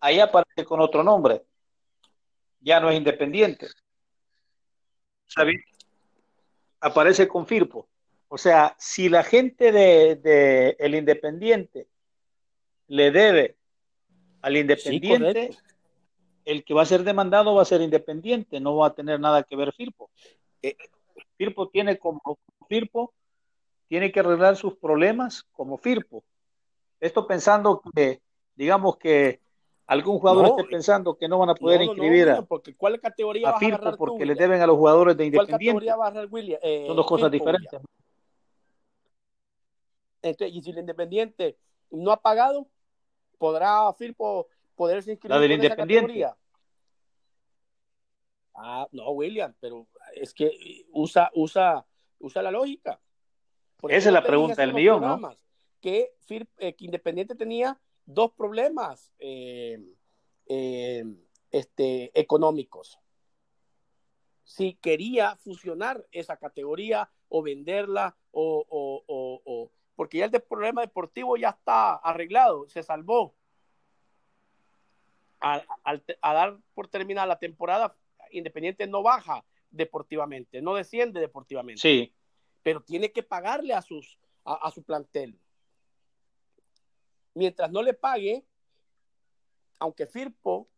Ahí aparece con otro nombre ya no es independiente. ¿Sabes? Aparece con Firpo. O sea, si la gente de, el Independiente le debe al Independiente, el que va a ser demandado va a ser Independiente, no va a tener nada que ver Firpo. Eh, Firpo tiene como Firpo, tiene que arreglar sus problemas como Firpo. Esto pensando que, digamos que algún jugador esté pensando que no van a poder inscribir a, porque ¿cuál categoría a Firpo porque le deben a los jugadores de Independiente. Eh, Son dos cosas diferentes. Entonces, y si el Independiente no ha pagado, ¿podrá Firpo poderse inscribir La del Independiente. Ah, no, William, pero es que usa, usa, usa la lógica. Esa es la pregunta del millón, ¿no? Que, eh, que Independiente tenía dos problemas eh, eh, este, económicos. Si quería fusionar esa categoría o venderla, o, porque ya el problema deportivo ya está arreglado, se salvó. A, dar por terminada la temporada, Independiente no baja deportivamente, no desciende deportivamente. Sí. Pero tiene que pagarle a, sus, a su plantel mientras no le pague, aunque Firpo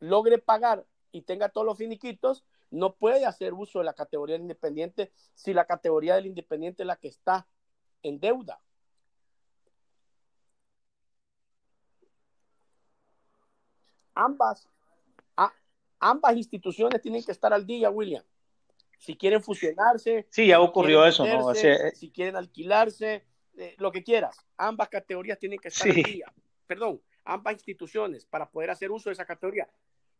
logre pagar y tenga todos los finiquitos, no puede hacer uso de la categoría del independiente si la categoría del independiente es la que está en deuda. Ambas, ambas instituciones tienen que estar al día, William. Si quieren fusionarse. Sí, ya ocurrió eso, eh, si quieren alquilarse, eh, lo que quieras. Ambas categorías tienen que estar al día. Perdón, ambas instituciones para poder hacer uso de esa categoría.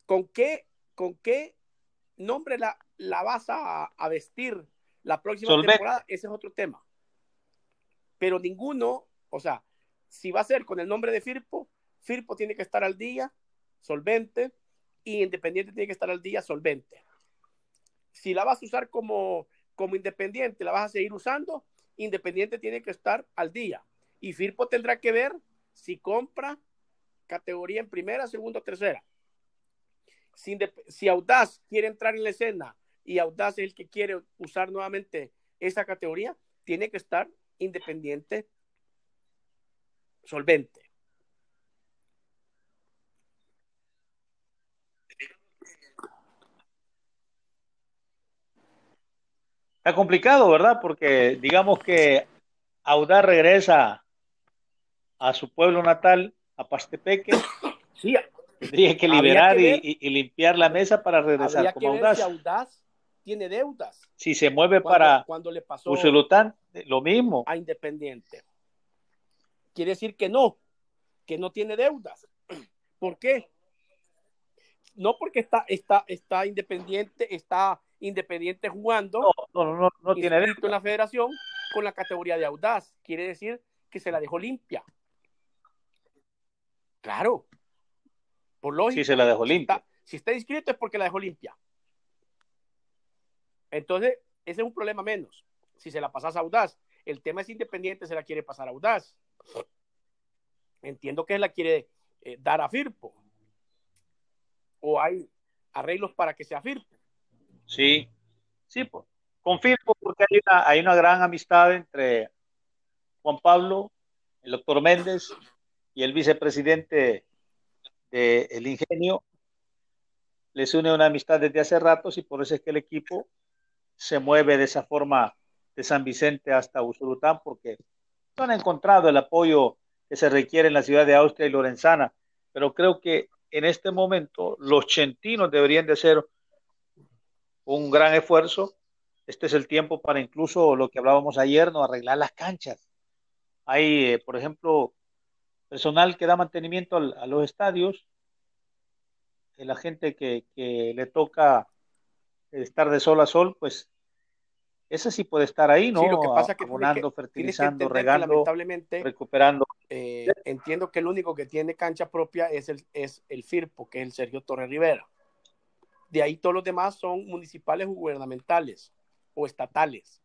¿Con qué, con qué nombre la, vas a, vestir la próxima temporada? Ese es otro tema. Pero ninguno, o sea, si va a ser con el nombre de Firpo, Firpo tiene que estar al día, solvente, y Independiente tiene que estar al día, solvente. Si la vas a usar como, como Independiente, la vas a seguir usando, Independiente tiene que estar al día. Y Firpo tendrá que ver si compra categoría en primera, segunda o tercera. Si, si Audaz quiere entrar en la escena y Audaz es el que quiere usar nuevamente esa categoría, tiene que estar independiente, solvente. Está complicado, ¿verdad? Porque digamos que Audaz regresa a su pueblo natal, a Pastepeque. Sí, tendría que liberar y, limpiar la mesa para regresar como Audaz. Si Audaz tiene deudas. Si se mueve para cuando le pasó Usulután, lo mismo. A Independiente. Quiere decir que no, que no tiene deudas. *clears throat* ¿Por qué? No porque está, está, está independiente, está Independiente jugando. No, no, no, no tiene en la federación con la categoría de audaz. Quiere decir que se la dejó limpia. Claro. Por lógica. Sí, se la dejó limpia. Si está, inscrito es porque la dejó limpia. Entonces, ese es un problema menos. Si se la pasas a audaz. El tema es independiente, se la quiere pasar a audaz. Entiendo que la quiere eh, dar a Firpo. O hay arreglos para que sea Firpo. Sí, sí, pues, confirmo porque hay una, hay una gran amistad entre Juan Pablo, el doctor Méndez y el vicepresidente del Ingenio. Les une una amistad desde hace ratos y por eso es que el equipo se mueve de esa forma de San Vicente hasta Usulután porque no han encontrado el apoyo que se requiere en la ciudad de Austria y Lorenzana. Pero creo que en este momento los chentinos deberían de ser un gran esfuerzo. Este es el tiempo para incluso lo que hablábamos ayer, no arreglar las canchas. Hay, eh, por ejemplo, personal que da mantenimiento a los estadios, la gente que, le toca estar de sol a sol, pues ese sí puede estar ahí, ¿no? Sí, lo que pasa que abonando, fertilizando, regando, lamentablemente, recuperando. Eh, entiendo que el único que tiene cancha propia es el, es el FIRPO, que es el Sergio Torres Rivera. De ahí todos los demás son municipales o gubernamentales o estatales,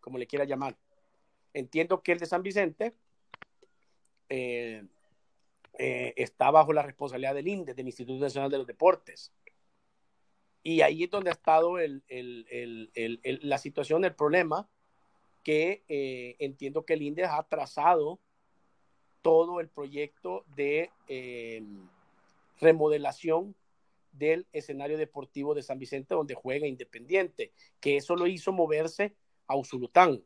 como le quiera llamar. Entiendo que el de San Vicente eh, eh, está bajo la responsabilidad del INDE, del Instituto Nacional de los Deportes. Y ahí es donde ha estado la situación, el problema, que eh, entiendo que el INDE ha trazado todo el proyecto de remodelación del escenario deportivo de San Vicente donde juega Independiente, que eso lo hizo moverse a Usulután.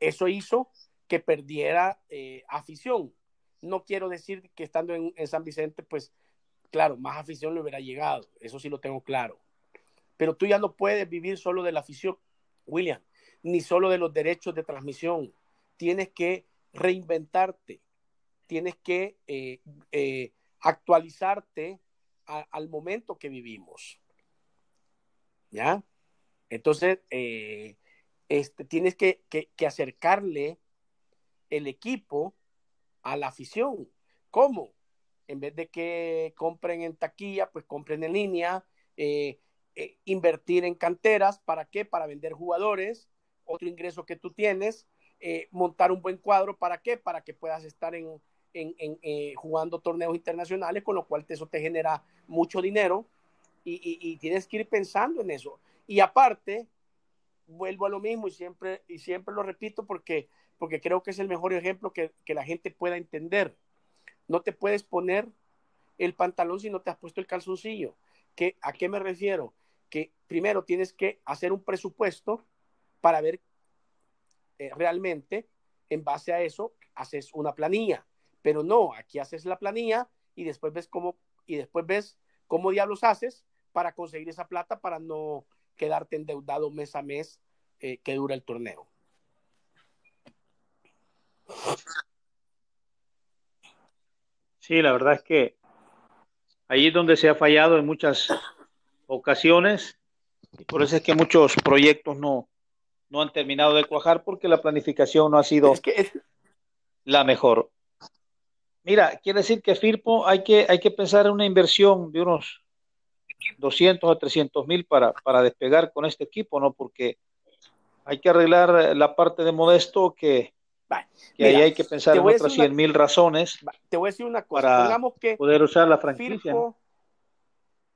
Eso hizo que perdiera eh, afición. No quiero decir que estando en, San Vicente, pues claro, más afición le hubiera llegado, eso sí lo tengo claro. Pero tú ya no puedes vivir solo de la afición, William, ni solo de los derechos de transmisión. Tienes que reinventarte, tienes que eh, eh, actualizarte al momento que vivimos. ¿Ya? Entonces, eh, este, tienes que, acercarle el equipo a la afición. ¿Cómo? En vez de que compren en taquilla, pues compren en línea, eh, invertir en canteras, ¿para qué? Para vender jugadores, otro ingreso que tú tienes, montar un buen cuadro, ¿para qué? Para que puedas estar en, en, eh, jugando torneos internacionales, con lo cual eso te genera mucho dinero y, tienes que ir pensando en eso. Y aparte, vuelvo a lo mismo y siempre, y siempre lo repito porque, porque creo que es el mejor ejemplo que, que la gente pueda entender. No te puedes poner el pantalón si no te has puesto el calzoncillo. ¿Qué, ¿A qué me refiero? Que primero tienes que hacer un presupuesto para ver eh, realmente, en base a eso, haces una planilla. Pero no, aquí haces la planilla y después ves cómo, y después ves cómo diablos haces para conseguir esa plata para no quedarte endeudado mes a mes eh, que dura el torneo. Sí, la verdad es que ahí es donde se ha fallado en muchas ocasiones y por eso es que muchos proyectos no, no han terminado de cuajar porque la planificación no ha sido la mejor. Mira, quiere decir que Firpo hay que, hay que pensar en una inversión de unos 200 a 300 mil para, para despegar con este equipo, ¿no? Porque hay que arreglar la parte de Modesto que, que ahí hay que pensar en otras 100 mil razones. Te voy a decir una cosa. Para que poder usar la franquicia.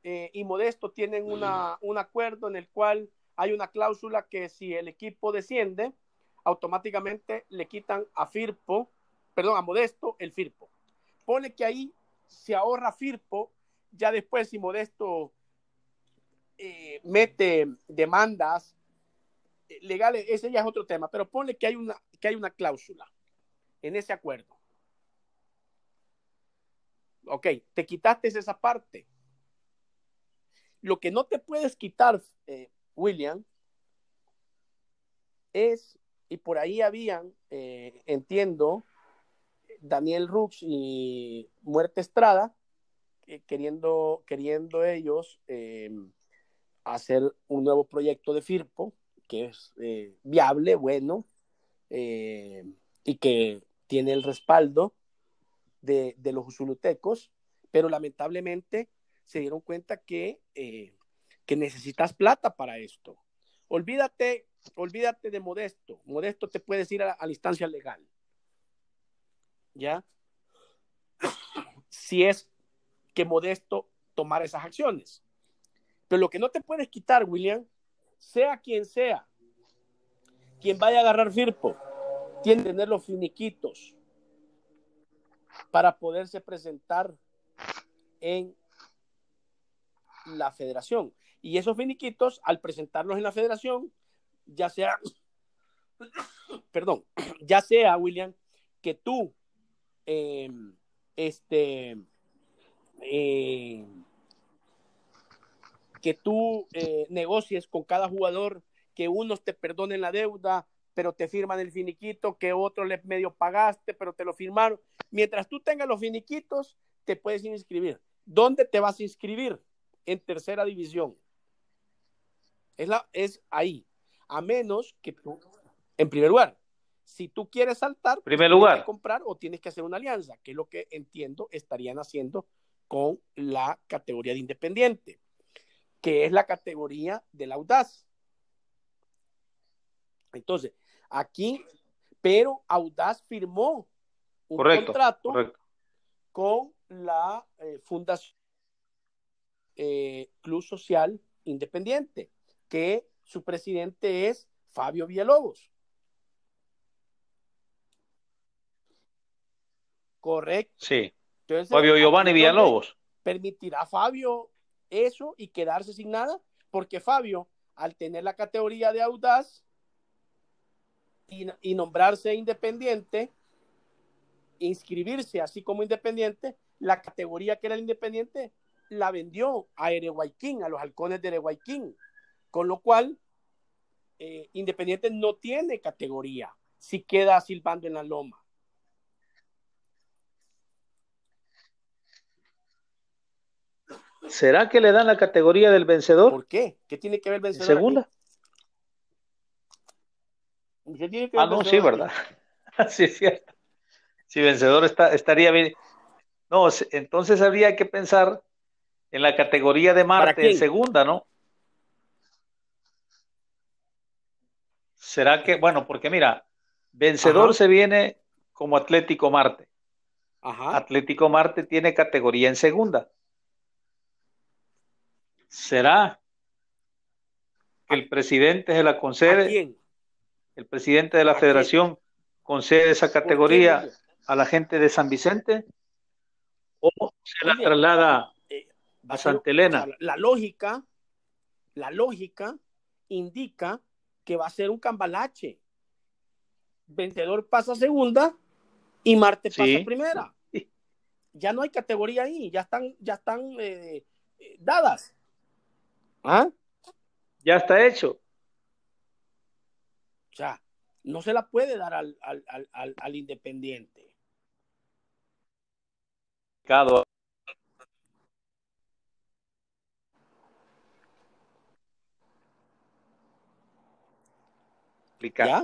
Eh, y Modesto tienen una, un acuerdo en el cual hay una cláusula que si el equipo desciende, automáticamente le quitan a Firpo, perdón, a Modesto el Firpo. Pone que ahí se ahorra Firpo, ya después si Modesto eh, mete demandas eh, legales, ese ya es otro tema, pero pone que hay una, que hay una cláusula en ese acuerdo. Ok, te quitaste esa parte. Lo que no te puedes quitar, eh, William, es, y por ahí habían, eh, entiendo, Daniel Rux y Muerte Estrada, queriendo, queriendo ellos hacer un nuevo proyecto de FIRPO, que es eh, viable, bueno, eh, y que tiene el respaldo de, los usulutecos, pero lamentablemente se dieron cuenta que, eh, que necesitas plata para esto. Olvídate, olvídate de Modesto. Modesto te puedes ir a, la instancia legal. ¿Ya? *coughs* Si es que Modesto tomara esas acciones. Pero lo que no te puedes quitar, William, sea quien sea, quien vaya a agarrar Firpo, tiene que tener los finiquitos para poderse presentar en la federación. Y esos finiquitos, al presentarlos en la federación, ya sea, *coughs* perdón, *coughs* ya sea, William, que tú, em, este, eh, que tú eh, negocies con cada jugador, que unos te perdonen la deuda, pero te firman el finiquito, que otros le medio pagaste, pero te lo firmaron. Mientras tú tengas los finiquitos, te puedes inscribir. ¿Dónde te vas a inscribir? En tercera división. Es, la, es ahí. A menos que tú, en primer lugar, si tú quieres saltar, primer lugar. tienes que comprar o tienes que hacer una alianza, que es lo que entiendo estarían haciendo con la categoría de independiente que es la categoría del audaz. Entonces, aquí, pero Audaz firmó un contrato con la eh, Fundación eh, Club Social Independiente, que su presidente es Fabio Villalobos. Correcto. Sí. Fabio Giovanni Villalobos. ¿Permitirá Fabio eso y quedarse sin nada, porque Fabio, al tener la categoría de audaz y, nombrarse independiente, inscribirse así como independiente, la categoría que era el independiente la vendió a Erehuayquín, a los halcones de Erehuayquín, con lo cual eh, Independiente no tiene categoría si queda silbando en la loma. ¿Será que le dan la categoría del vencedor? ¿Por qué? ¿Qué tiene que ver el vencedor? Segunda. ¿Qué tiene que ver ah, no, sí, ¿verdad? *laughs* sí, es cierto. Si vencedor está, estaría bien. No, entonces habría que pensar en la categoría de Marte en segunda, ¿no? ¿Será que, bueno, porque mira, vencedor se viene como Atlético Marte. Ajá. Atlético Marte tiene categoría en segunda. ¿Será que el presidente se la concede? ¿El presidente de la federación concede esa categoría a la gente de San Vicente? ¿O se la traslada eh, a Santa Elena? la lógica, la lógica indica que va a ser un cambalache. Vencedor pasa segunda y Marte pasa primera. Ya no hay categoría ahí, ya están, ya están eh, dadas. ¿Ah? Ya está hecho. O sea, no se la puede dar al, al, al, al independiente.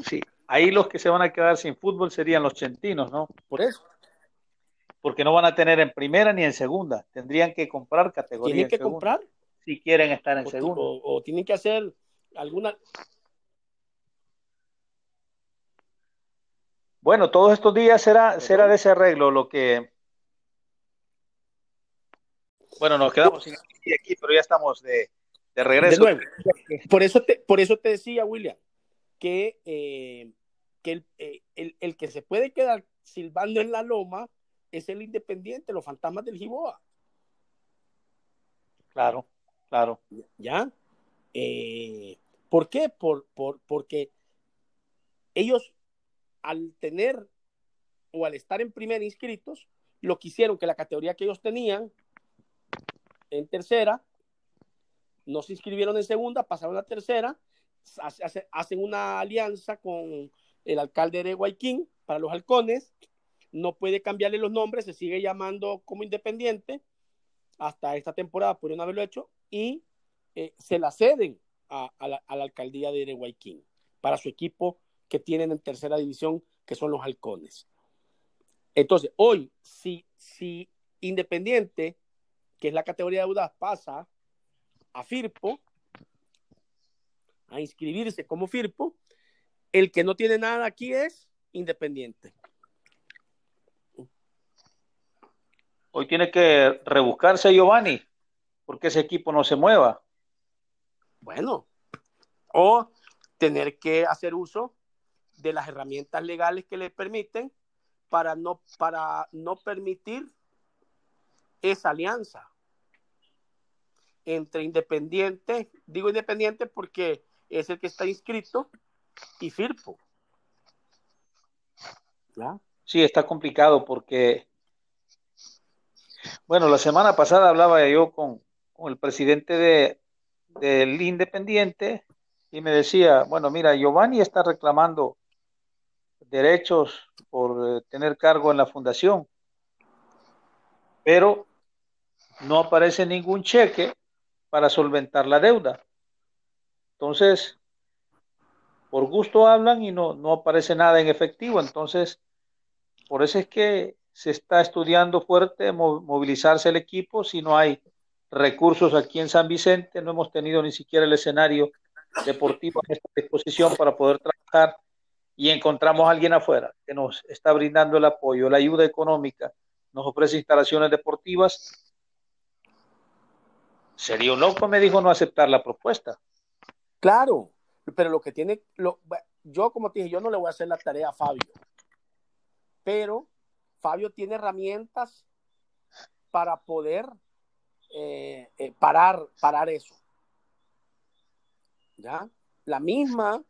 Sí. Ahí los que se van a quedar sin fútbol serían los chentinos, ¿no? Por eso. Porque no van a tener en primera ni en segunda. Tendrían que comprar categoría. Tienen que comprar. Si quieren estar en segunda. O, tienen que hacer alguna. Bueno, todos estos días será, será de ese arreglo lo que. Bueno, nos quedamos sin aquí, pero ya estamos de, regreso. Por eso te, por eso te decía, William, que, eh, que eh, el, el, que se puede quedar silbando en la loma es el independiente, los fantasmas del Giboa. Claro, claro. ¿Ya? Eh, ¿Por qué? Por, por, porque ellos al tener o al estar en primer inscritos, lo que hicieron que la categoría que ellos tenían en tercera, no se inscribieron en segunda, pasaron a tercera hacen una alianza con el alcalde de Guayquín para los halcones, no puede cambiarle los nombres, se sigue llamando como independiente hasta esta temporada, por haberlo hecho, y eh, se la ceden a, la, alcaldía de Guayquín para su equipo que tienen en tercera división, que son los halcones. Entonces, hoy, si, si Independiente, que es la categoría de Audaz, pasa a Firpo, a inscribirse como FIRPO, el que no tiene nada aquí es Independiente. Hoy tiene que rebuscarse Giovanni, porque ese equipo no se mueva. Bueno, o tener que hacer uso de las herramientas legales que le permiten para no, para no permitir esa alianza entre Independiente, digo Independiente porque es el que está inscrito y Firpo. Sí, está complicado porque, bueno, la semana pasada hablaba yo con, el presidente de, del Independiente y me decía, bueno, mira, Giovanni está reclamando derechos por eh, tener cargo en la fundación, pero no aparece ningún cheque para solventar la deuda. Entonces, por gusto hablan y no, no aparece nada en efectivo. Entonces, por eso es que se está estudiando fuerte movilizarse el equipo si no hay recursos aquí en San Vicente. No hemos tenido ni siquiera el escenario deportivo a esta disposición para poder trabajar y encontramos a alguien afuera que nos está brindando el apoyo, la ayuda económica, nos ofrece instalaciones deportivas. Sería un loco, me dijo, no aceptar la propuesta. Claro, pero lo que tiene, yo como te dije, yo no le voy a hacer la tarea a Fabio, pero Fabio tiene herramientas para poder eh, eh, parar, parar eso. ¿Ya? La misma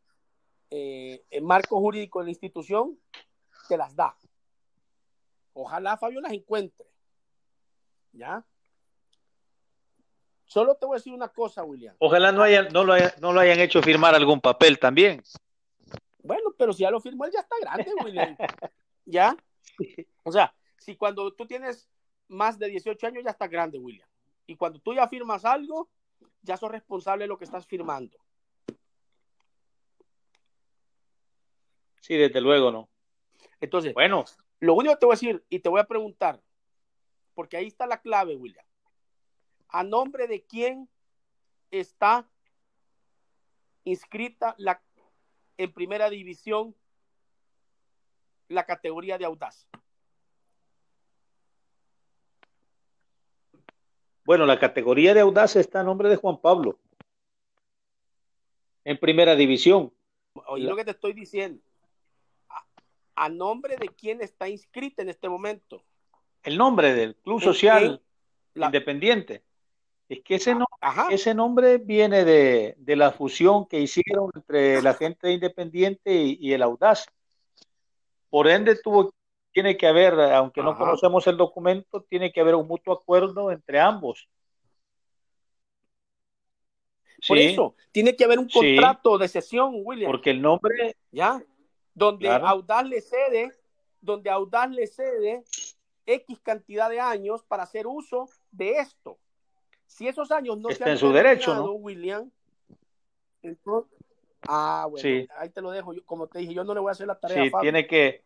eh, el marco jurídico de la institución te las da. Ojalá Fabio las encuentre. ¿Ya? Solo te voy a decir una cosa, William. Ojalá no, hayan, no, lo, no lo hayan hecho firmar algún papel también. Bueno, pero si ya lo firmó, él ya está grande, William. ¿Ya? O sea, si cuando tú tienes más de 18 años ya está grande, William. Y cuando tú ya firmas algo, ya sos responsable de lo que estás firmando. Sí, desde luego, ¿no? Entonces, bueno, lo único que te voy a decir y te voy a preguntar, porque ahí está la clave, William a nombre de quién está inscrita la, en primera división la categoría de audaz. Bueno, la categoría de audaz está a nombre de Juan Pablo. En primera división. Oye, lo que te estoy diciendo. A, nombre de quién está inscrita en este momento. El nombre del Club Social Independiente. Es que ese, ah, ese nombre viene de, la fusión que hicieron entre la gente independiente y, el audaz. Por ende, tuvo, tiene que haber, aunque no conocemos el documento, tiene que haber un mutuo acuerdo entre ambos. Por eso, tiene que haber un contrato de cesión, William. Porque el nombre. Ya. Donde Audaz le cede, donde Audaz le cede X cantidad de años para hacer uso de esto. Si esos años no Está se han en su derecho, ¿no? William, entonces, ah, bueno, ahí te lo dejo. como te dije, yo no le voy a hacer la tarea. Sí, tiene que.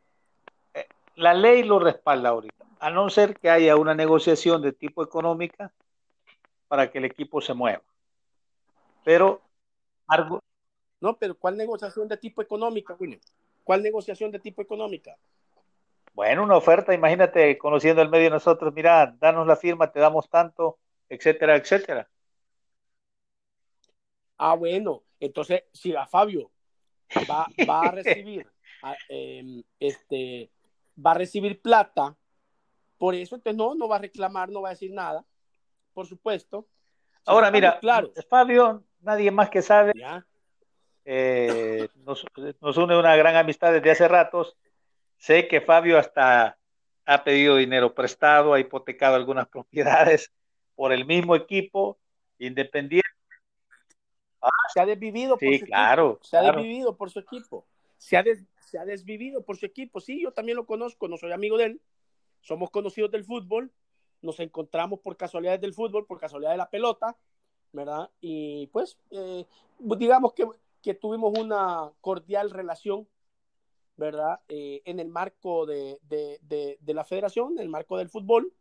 Eh, la ley lo respalda ahorita, a no ser que haya una negociación de tipo económica para que el equipo se mueva. Pero algo. No, pero ¿cuál negociación de tipo económica, William? ¿Cuál negociación de tipo económica? Bueno, una oferta, imagínate, conociendo el medio de nosotros, mira, danos la firma, te damos tanto, etcétera, etcétera. Ah, bueno, entonces, si a Fabio va, a *laughs* recibir, em, este, va a recibir plata, por eso, entonces no, no va a reclamar, no va a decir nada, por supuesto. Ahora, mira, claro. Fabio, nadie más que sabe, eh, nos, nos, une una gran amistad desde hace ratos. Sé que Fabio hasta ha pedido dinero prestado, ha hipotecado algunas propiedades por el mismo equipo, independiente. se ha desvivido por sí, claro, Se ha desvivido por su equipo. Se ha, se ha desvivido por su equipo. Sí, yo también lo conozco, no soy amigo de él. Somos conocidos del fútbol. Nos encontramos por casualidades del fútbol, por casualidad de la pelota, ¿verdad? Y pues, eh, digamos que, que, tuvimos una cordial relación, ¿verdad? Eh, en el marco de, de, de, la federación, en el marco del fútbol,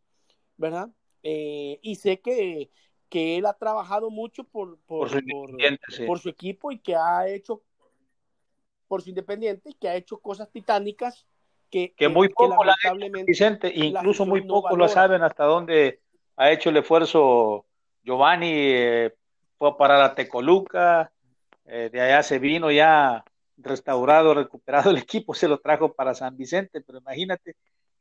¿verdad? Eh, y sé que, que él ha trabajado mucho por, por, por, su equipo y que ha hecho, por su independiente, que ha hecho cosas titánicas que, que muy poco la Vicente, incluso muy poco lo saben hasta dónde ha hecho el esfuerzo Giovanni, eh, fue para la Tecoluca, eh, de allá se vino ya restaurado, recuperado el equipo, se lo trajo para San Vicente, pero imagínate,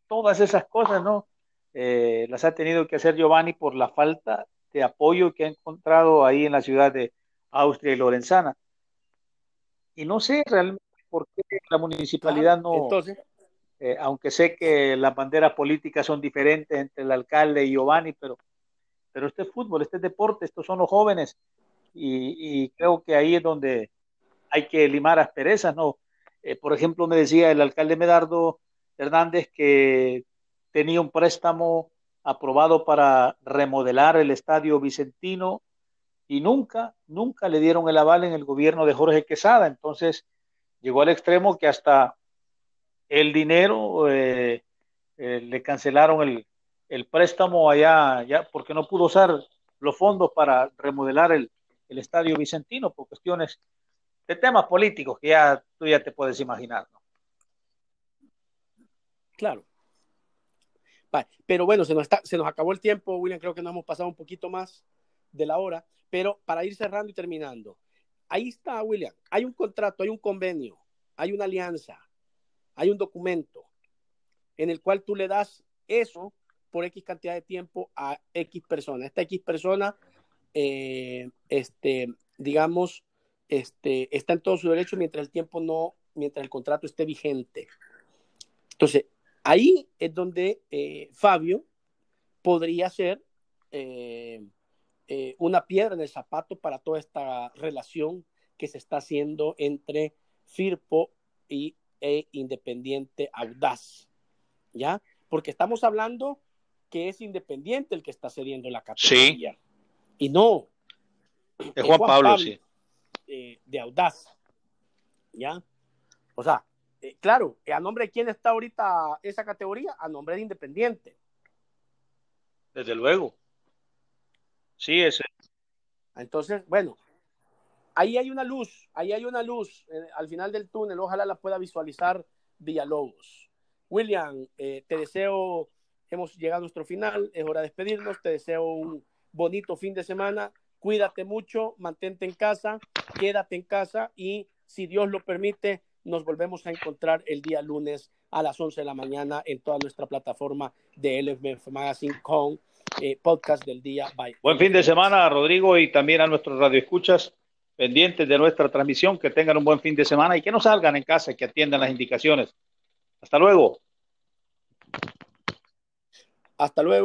todas esas cosas, ¿no? Eh, las ha tenido que hacer Giovanni por la falta de apoyo que ha encontrado ahí en la ciudad de Austria y Lorenzana. Y no sé realmente por qué la municipalidad no, entonces, eh, aunque sé que las banderas políticas son diferentes entre el alcalde y Giovanni, pero, pero este es fútbol, este es deporte, estos son los jóvenes y, creo que ahí es donde hay que limar asperezas, ¿no? Eh, por ejemplo, me decía el alcalde Medardo Hernández que tenía un préstamo aprobado para remodelar el estadio Vicentino y nunca, nunca le dieron el aval en el gobierno de Jorge Quesada. Entonces llegó al extremo que hasta el dinero eh, eh, le cancelaron el, préstamo allá, ya, porque no pudo usar los fondos para remodelar el, estadio Vicentino por cuestiones de temas políticos que ya tú ya te puedes imaginar. Claro. Pero bueno, se nos, está, se nos acabó el tiempo, William, creo que nos hemos pasado un poquito más de la hora, pero para ir cerrando y terminando, ahí está, William, hay un contrato, hay un convenio, hay una alianza, hay un documento en el cual tú le das eso por X cantidad de tiempo a X persona. Esta X persona, eh, este, digamos, este, está en todo su derecho mientras el tiempo no, mientras el contrato esté vigente. Entonces, Ahí es donde eh, Fabio podría ser eh, eh, una piedra en el zapato para toda esta relación que se está haciendo entre Firpo y e Independiente Audaz. ¿Ya? Porque estamos hablando que es Independiente el que está cediendo la categoría. Sí. Y no. De Juan, Pablo, sí. de Audaz. ¿Ya? O sea, eh, claro, ¿a nombre de quién está ahorita esa categoría? A nombre de Independiente. Desde luego. Sí, ese. Entonces, bueno, ahí hay una luz, ahí hay una luz eh, al final del túnel, ojalá la pueda visualizar Villalobos. William, eh, te deseo, hemos llegado a nuestro final, es hora de despedirnos, te deseo un bonito fin de semana, cuídate mucho, mantente en casa, quédate en casa y si Dios lo permite, nos volvemos a encontrar el día lunes a las 11 de la mañana en toda nuestra plataforma de LFB Magazine con eh, podcast del día. Bye. Buen fin de semana, Rodrigo, y también a nuestros radioescuchas pendientes de nuestra transmisión. Que tengan un buen fin de semana y que no salgan en casa, que atiendan las indicaciones. Hasta luego. Hasta luego.